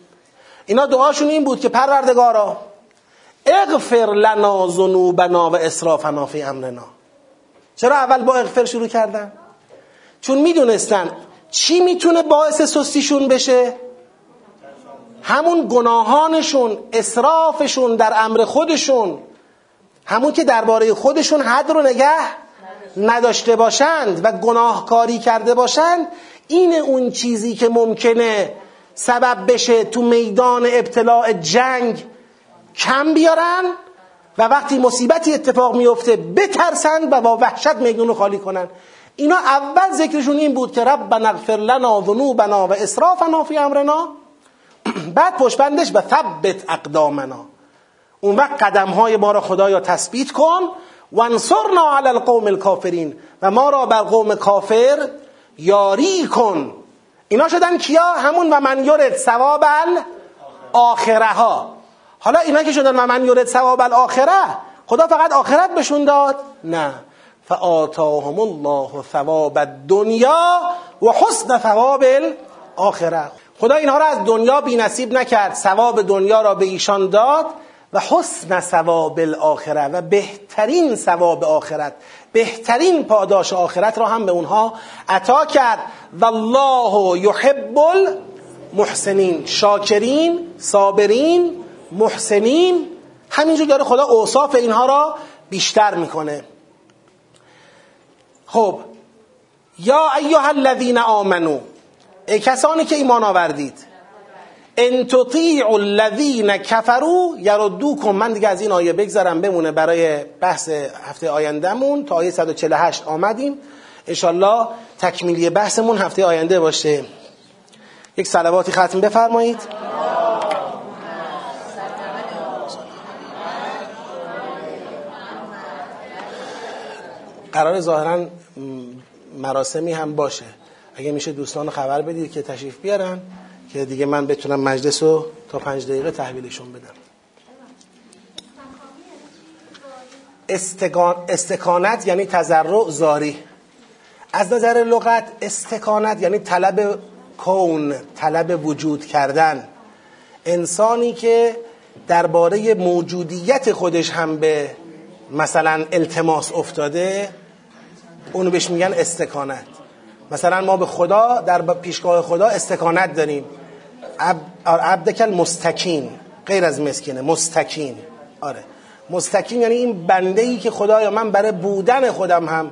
اینا دعاشون این بود که پروردگارا اغفر لنا ذنوبنا و اسرافنا فی امرنا. چرا اول با اغفر شروع کردن؟ چون می‌دونستن چی می‌تونه باعث سستیشون بشه؟ همون گناهانشون اسرافشون در امر خودشون همون که درباره خودشون حد رو نگه نداشته باشند و گناهکاری کرده باشند این اون چیزی که ممکنه سبب بشه تو میدان ابتلاع جنگ کم بیارن و وقتی مصیبتی اتفاق میفته بترسند و با وحشت میدون رو خالی کنن. اینا اول ذکرشون این بود که رب اغفر لنا ذنوبنا و اسرافنا فی امرنا. بعد پشبندش به ثبت اقدامنا. اون وقت قدم های ما را خدایا تثبیت کن و انصرنا علی القوم الکافرین. و ما را بر قوم کافر یاری کن. اینا شدن کیا؟ همون و من یرد ثواب الاخره ها حالا اینا که شدن و من یرد ثواب الاخره خدا فقط آخرت بهشون داد؟ نه. فآتاهم الله ثواب الدنیا و حسن ثواب الاخره خدا اینها را از دنیا بی نصیب نکرد ثواب دنیا را به ایشان داد و حسن ثواب الاخره و بهترین ثواب آخرت بهترین پاداش آخرت را هم به اونها عطا کرد. والله یحب المحسنین شاکرین صابرین محسنین. همینجور داره خدا اوصاف اینها را بیشتر می‌کنه. خب یا ایها الذین آمنو ای کسانی که ایمان آوردید ان تطیعوا الذین کفروا یردوکم من دیگه از این آیه بگذارم بمونه برای بحث هفته آیندهمون تا آیه 148 آمدیم. انشالله تکمیلی بحثمون هفته آینده باشه. یک صلواتی ختم بفرمایید. قرار ظاهرا مراسمی هم باشه. اگه میشه دوستان خبر بدید که تشریف بیارن که دیگه من بتونم مجلس رو تا پنج دقیقه تحویلشون بدم. استکانت یعنی تذرع زاری. از نظر لغت استکانت یعنی طلب کون طلب وجود کردن. انسانی که درباره موجودیت خودش هم به مثلا التماس افتاده اونو بهش میگن استکانت. مثلا ما به خدا در پیشگاه خدا استکانت داریم. عبدکل مستکین غیر از مسکینه مستکین. آره. مستکین یعنی این بنده ای که خدایا من برای بودن خودم هم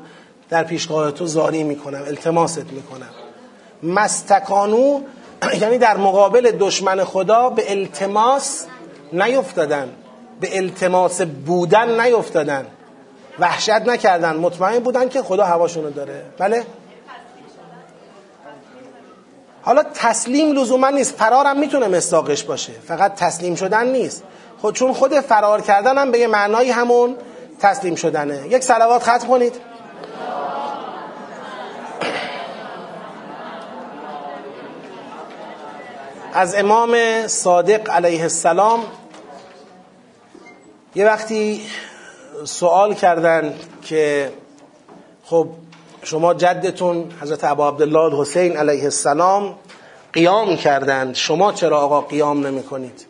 در پیشگاه تو زاری می‌کنم التماست می‌کنم. مستکانو یعنی در مقابل دشمن خدا به التماس نیفتادن. به التماس بودن نیفتادن. وحشت نکردن. مطمئن بودن که خدا هواشونو داره. بله؟ حالا تسلیم لزوما نیست. فرارم می‌تونه مستاقش باشه. فقط تسلیم شدن نیست. خود چون خود فرار کردن هم به یه معنایی همون تسلیم شدنه. یک سلوات ختم کنید. از امام صادق علیه السلام یه وقتی سوال کردن که خب شما جدتون حضرت ابا عبدالله الحسین علیه السلام قیام کردند. شما چرا آقا قیام نمی کنید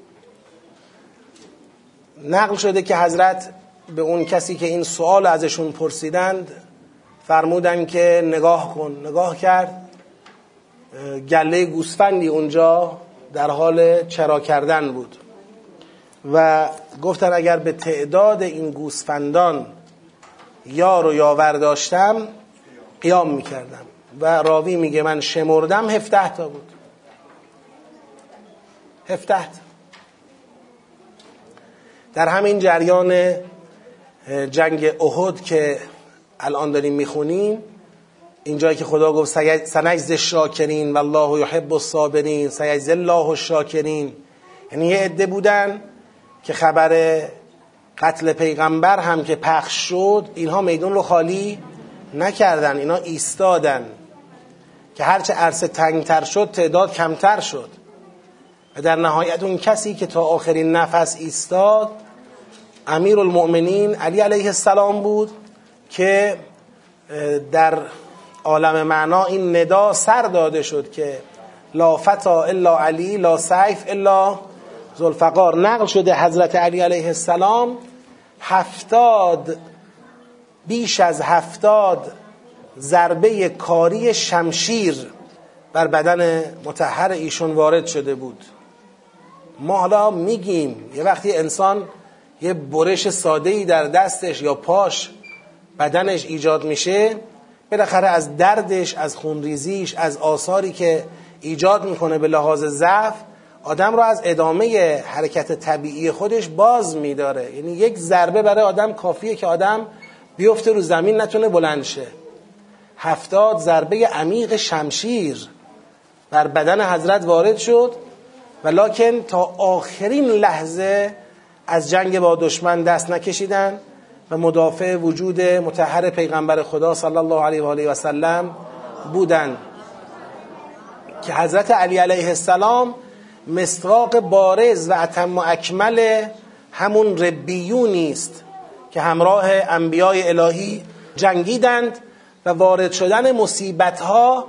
نقل شده که حضرت به اون کسی که این سوال ازشون پرسیدند فرمودن که نگاه کن نگاه کرد گله گوسفندی اونجا در حال چرا کردن بود. و گفتن اگر به تعداد این گوسفندان یار و یاور داشتم قیام می‌کردم. و راوی میگه من شمردم هفته تا بود. هفته تا. در همین جریان جنگ احد که الان داریم می‌خونیم اینجایی که خدا گفت سنجز شاکرین و الله یحب الصابرین سیجز الله الشاکرین یعنی یه عده بودن که خبر قتل پیغمبر هم که پخش شد اینها میدون رو خالی نکردن اینا ایستادن. که هرچه عرصه تنگتر شد تعداد کمتر شد. و در نهایت اون کسی که تا آخرین نفس ایستاد امیر المؤمنین علی علیه السلام بود که در عالم معنا این ندا سر داده شد که لا فتا الا علی لا سیف الا زلفقار نقل شده حضرت علی علیه السلام هفتاد بیش از هفتاد ضربه کاری شمشیر بر بدن متحر ایشون وارد شده بود. ما حالا میگیم یه وقتی انسان یه برش ساده ای در دستش یا پاش بدنش ایجاد میشه بالاخره از دردش از خونریزیش از آثاری که ایجاد می‌کنه به لحاظ ضعف آدم رو از ادامه حرکت طبیعی خودش باز میداره. یعنی یک ضربه برای آدم کافیه که آدم بیفته رو زمین نتونه بلند شه. هفتاد ضربه عمیق شمشیر بر بدن حضرت وارد شد ولکن تا آخرین لحظه از جنگ با دشمن دست نکشیدن و مدافع وجود متحر پیغمبر خدا صلی الله علیه و آله و سلم بودند که حضرت علی علیه السلام مستراق بارز و اتم و اکمل همون ربیونی است که همراه انبیای الهی جنگیدند و وارد شدن مصیبت ها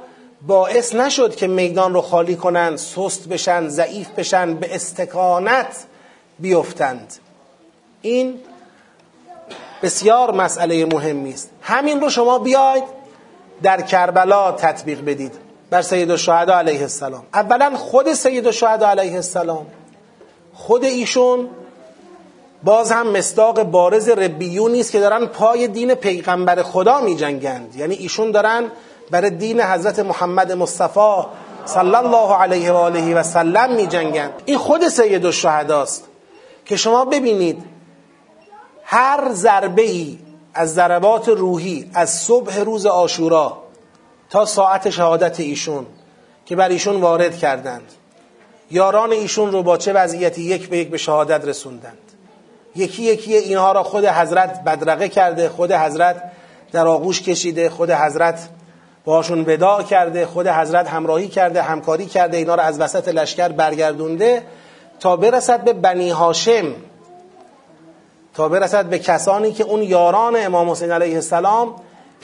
باعث نشد که میدان رو خالی کنند سست بشن ضعیف بشن به استکانت بیفتند. این بسیار مسئله مهمی است. همین رو شما بیاید در کربلا تطبیق بدید. بر سید الشهدا علیه السلام. اولا خود سید الشهدا علیه السلام. خود ایشون باز هم مصداق بارز ربیونی است که دارن پای دین پیغمبر خدا می جنگند یعنی ایشون دارن برای دین حضرت محمد مصطفی صلی الله علیه و آله و سلم می جنگند این خود سید است که شما ببینید هر ضربه ای از ضربات روحی از صبح روز آشورا تا ساعت شهادت ایشون که بر ایشون وارد کردند. یاران ایشون رو با چه وضعیتی یک به یک به شهادت رسوندند. یکی یکی اینها را خود حضرت بدرقه کرده خود حضرت در آغوش کشیده خود حضرت باشون ودا کرده خود حضرت همراهی کرده همکاری کرده اینا را از وسط لشکر برگردونده تا برسد به بنی هاشم. تا برسد به کسانی که اون یاران امام حسین علیه السلام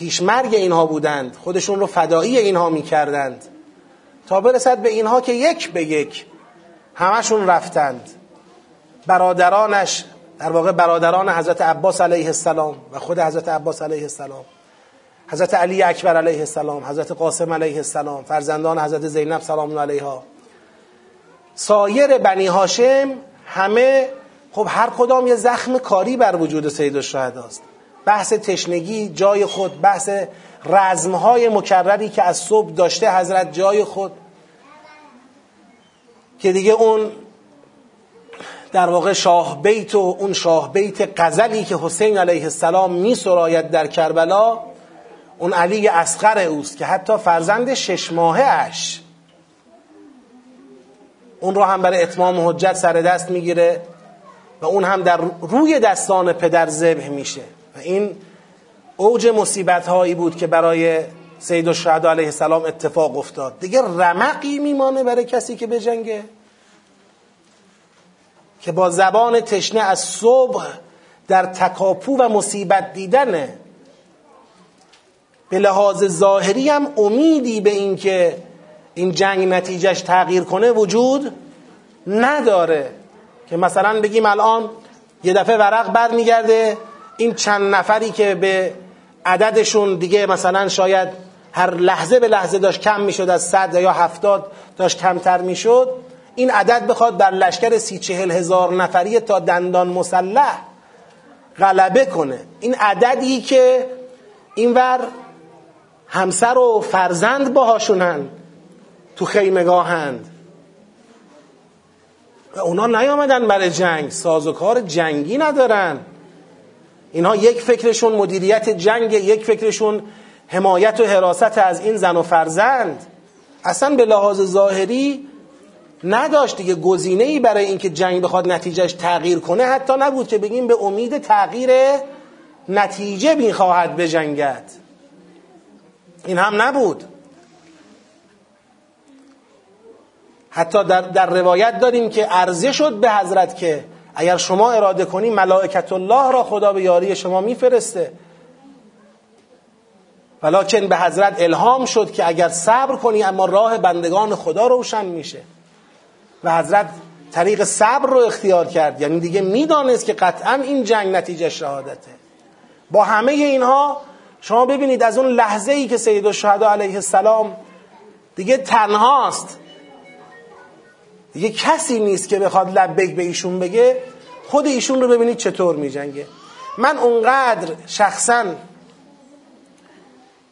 پیشمرگ اینها بودند. خودشون رو فدایی اینها می‌کردند. تا برسد به اینها که یک به یک همشون رفتند. برادرانش در واقع برادران حضرت عباس علیه السلام و خود حضرت عباس علیه السلام حضرت علی اکبر علیه السلام حضرت قاسم علیه السلام فرزندان حضرت زینب سلام علیها. سایر بنی هاشم همه خب هر کدام یه زخم کاری بر وجود سید است بحث تشنگی جای خود بحث رزمهای مکرری که از صبح داشته حضرت جای خود. که دیگه اون در واقع شاه بیت و اون شاه بیت قزلی که حسین علیه السلام می سراید در کربلا اون علی اسقر اوست که حتی فرزند شش ماهه اش اون رو هم برای اتمام حجت سر دست می‌گیره و اون هم در روی دستان پدر ذبح میشه. این اوج مصیبت هایی بود که برای سید و علیه السلام اتفاق افتاد. دیگه رمقی میمانه برای کسی که بجنگه. که با زبان تشنه از صبح در تکاپو و مصیبت دیدنه. به لحاظ ظاهری هم امیدی به اینکه این جنگ نتیجهش تغییر کنه وجود نداره. که مثلا بگیم الان یه دفعه ورق برمیگرده این چند نفری که به عددشون دیگه مثلا شاید هر لحظه به لحظه داشت کم می‌شد از صد یا هفتاد داشت کمتر می‌شد این عدد بخواد بر لشکر سی چهل هزار نفری تا دندان مسلح غلبه کنه. این عددی که اینور همسر و فرزند باهاشونن تو خیمگاهند. و اونا نیامدن برای جنگ. سازوکار جنگی ندارن. اینها یک فکرشون مدیریت جنگ یک فکرشون حمایت و حراست از این زن و فرزند. اصلا به لحاظ ظاهری نداشت دیگه گزینه ای برای اینکه جنگ بخواد نتیجهش تغییر کنه. حتی نبود که بگیم به امید تغییر نتیجه می‌خواهد بجنگد. این هم نبود. حتی در, در روایت داریم که عرضه شد به حضرت که اگر شما اراده کنی ملائکت الله را خدا به یاری شما میفرسته. ولیکن به حضرت الهام شد که اگر صبر کنی اما راه بندگان خدا روشن میشه. و حضرت طریق صبر رو اختیار کرد. یعنی دیگه می‌دانست که قطعا این جنگ نتیجه شهادته. با همه اینها شما ببینید از اون لحظه ای که سید الشهدا علیه السلام دیگه تنهاست. دیگه کسی نیست که بخواد لبیک به ایشون بگه خود ایشون رو ببینید چطور میجنگه. من اونقدر شخصا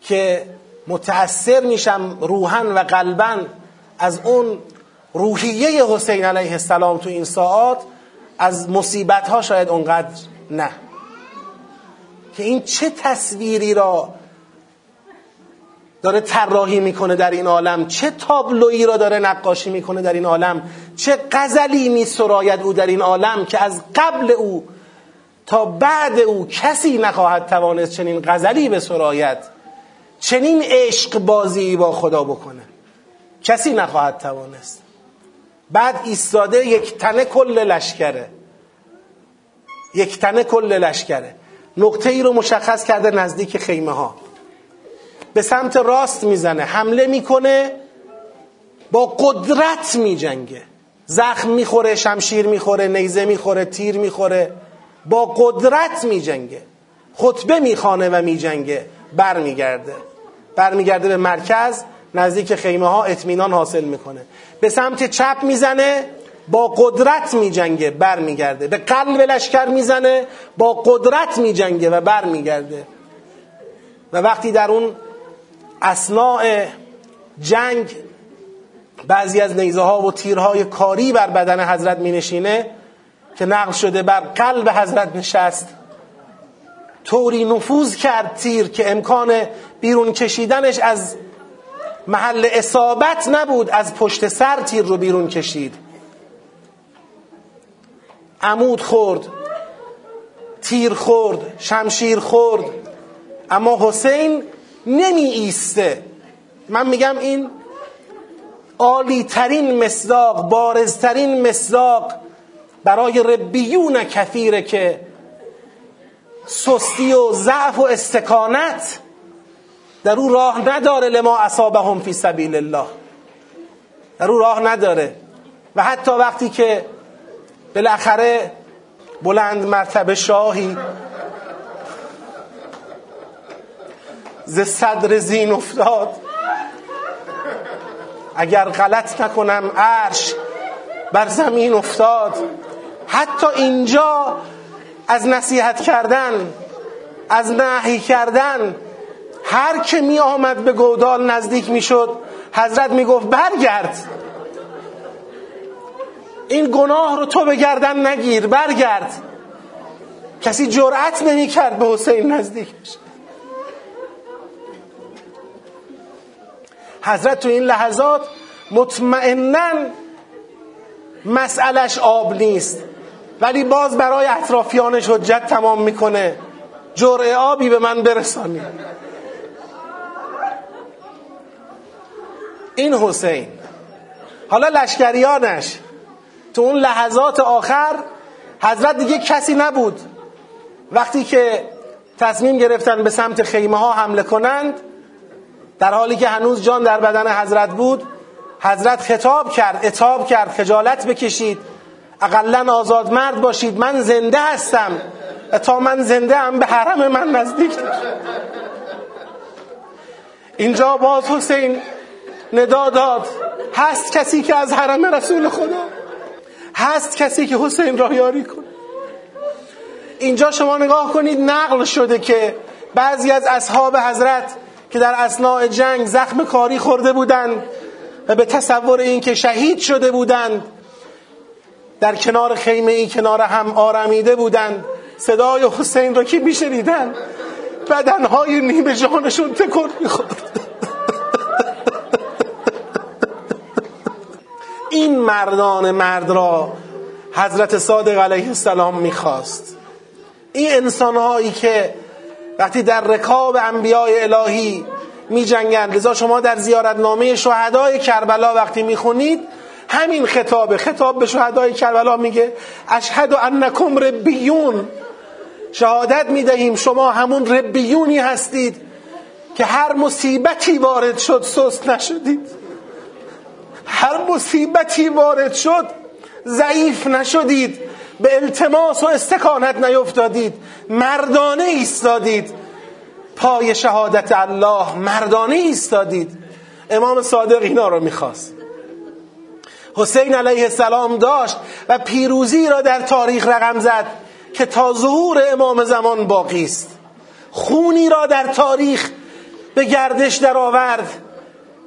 که متأثر میشم روحن و قلبا از اون روحیه حسین علیه السلام تو این ساعات از مصیبت ها شاید اونقدر نه. که این چه تصویری را داره طراحی می‌کنه در این عالم. چه تابلویی را داره نقاشی می‌کنه در این عالم؟ چه غزلی میسراید او در این عالم که از قبل او تا بعد او کسی نخواهد توانست چنین غزلی به سرایت چنین عشق بازی با خدا بکنه. کسی نخواهد توانست. بعد ایستاده یک تنه کل لشکره. یک تنه کل لشکره. نقطه ای رو مشخص کرده نزدیک خیمه ها به سمت راست می‌زنه حمله می‌کنه با قدرت میجنگه. زخم می‌خوره شمشیر می‌خوره نیزه می‌خوره تیر می‌خوره با قدرت میجنگه. خطبه می‌خوانه و میجنگه برمیگرده. برمیگرده به مرکز نزدیک خیمه ها اطمینان حاصل می‌کنه. به سمت چپ می‌زنه با قدرت میجنگه برمیگرده. به قلب لشکر می‌زنه با قدرت میجنگه و برمیگرده. و وقتی در اون اسناع جنگ بعضی از نیزه ها و تیرهای کاری بر بدن حضرت می نشینه که نقل شده بر قلب حضرت نشست. طوری نفوذ کرد تیر که امکان بیرون کشیدنش از محل اصابت نبود از پشت سر تیر رو بیرون کشید. عمود خورد تیر خورد شمشیر خورد. اما حسین نمی ایسته. من میگم این عالی ترین مصداق بارزترین مصداق برای ربیون کثیره که سستی و ضعف و استکانت در او راه نداره لما اصابهم فی سبیل الله. در او راه نداره. و حتی وقتی که بالاخره بلند مرتبه شاهی ز صدر زین افتاد. اگر غلط نکنم عرش بر زمین افتاد. حتی اینجا از نصیحت کردن از نهی کردن هر که می آمد به گودال نزدیک می شد حضرت می گفت برگرد. این گناه رو تو به گردن نگیر برگرد. کسی جرأت نمی کرد به حسین نزدیک بشه. حضرت تو این لحظات مطمئنا مسئلش آب نیست. ولی باز برای اطرافیانش حجت تمام می‌کنه. جرعه آبی به من برسانی. این حسین. حالا لشکریانش تو اون لحظات آخر حضرت دیگه کسی نبود. وقتی که تصمیم گرفتن به سمت خیمه ها حمله کنند در حالی که هنوز جان در بدن حضرت بود حضرت خطاب کرد اتاب کرد خجالت بکشید. اقلا آزاد مرد باشید من زنده هستم. تا من زنده هم به حرم من نزدیک. اینجا باز حسین ندا داد. هست کسی که از حرم رسول خدا؟ هست کسی که حسین را یاری کنه اینجا شما نگاه کنید نقل شده که بعضی از اصحاب حضرت که در اسناع جنگ زخم کاری خورده بودند و به تصور این که شهید شده بودند در کنار خیمه ای کنار هم آرمیده بودند. صدای حسین را که میشنیدن بدنهای نیمه جانشون تکر می‌خورد. این مردان مرد را حضرت صادق علیه السلام می‌خواست. این انسانهایی که وقتی در رکاب انبیاء الهی می جنگن لذا شما در زیارتنامه شهدای کربلا وقتی می‌خونید همین خطاب خطاب به شهدای کربلا میگه اشهد انکم ربیون. شهادت می‌دهیم شما همون ربیونی هستید که هر مصیبتی وارد شد سست نشدید. هر مصیبتی وارد شد ضعیف نشدید. به التماس و استکانت نیفتادید. مردانه ایستادید. پای شهادت الله مردانه ایستادید. امام صادق اینا رو می‌خواست. حسین علیه السلام داشت و پیروزی را در تاریخ رقم زد که تا ظهور امام زمان باقی است. خونی را در تاریخ به گردش درآورد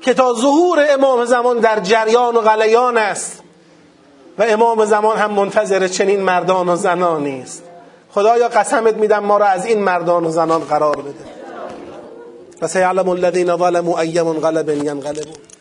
که تا ظهور امام زمان در جریان و غلیان است. و امام زمان هم منتظر چنین مردان و زنانی است خدایا قسمت میدم ما را از این مردان و زنان قرار بده. و سیعلم الذین ظلموا ای منقلب ینقلبون.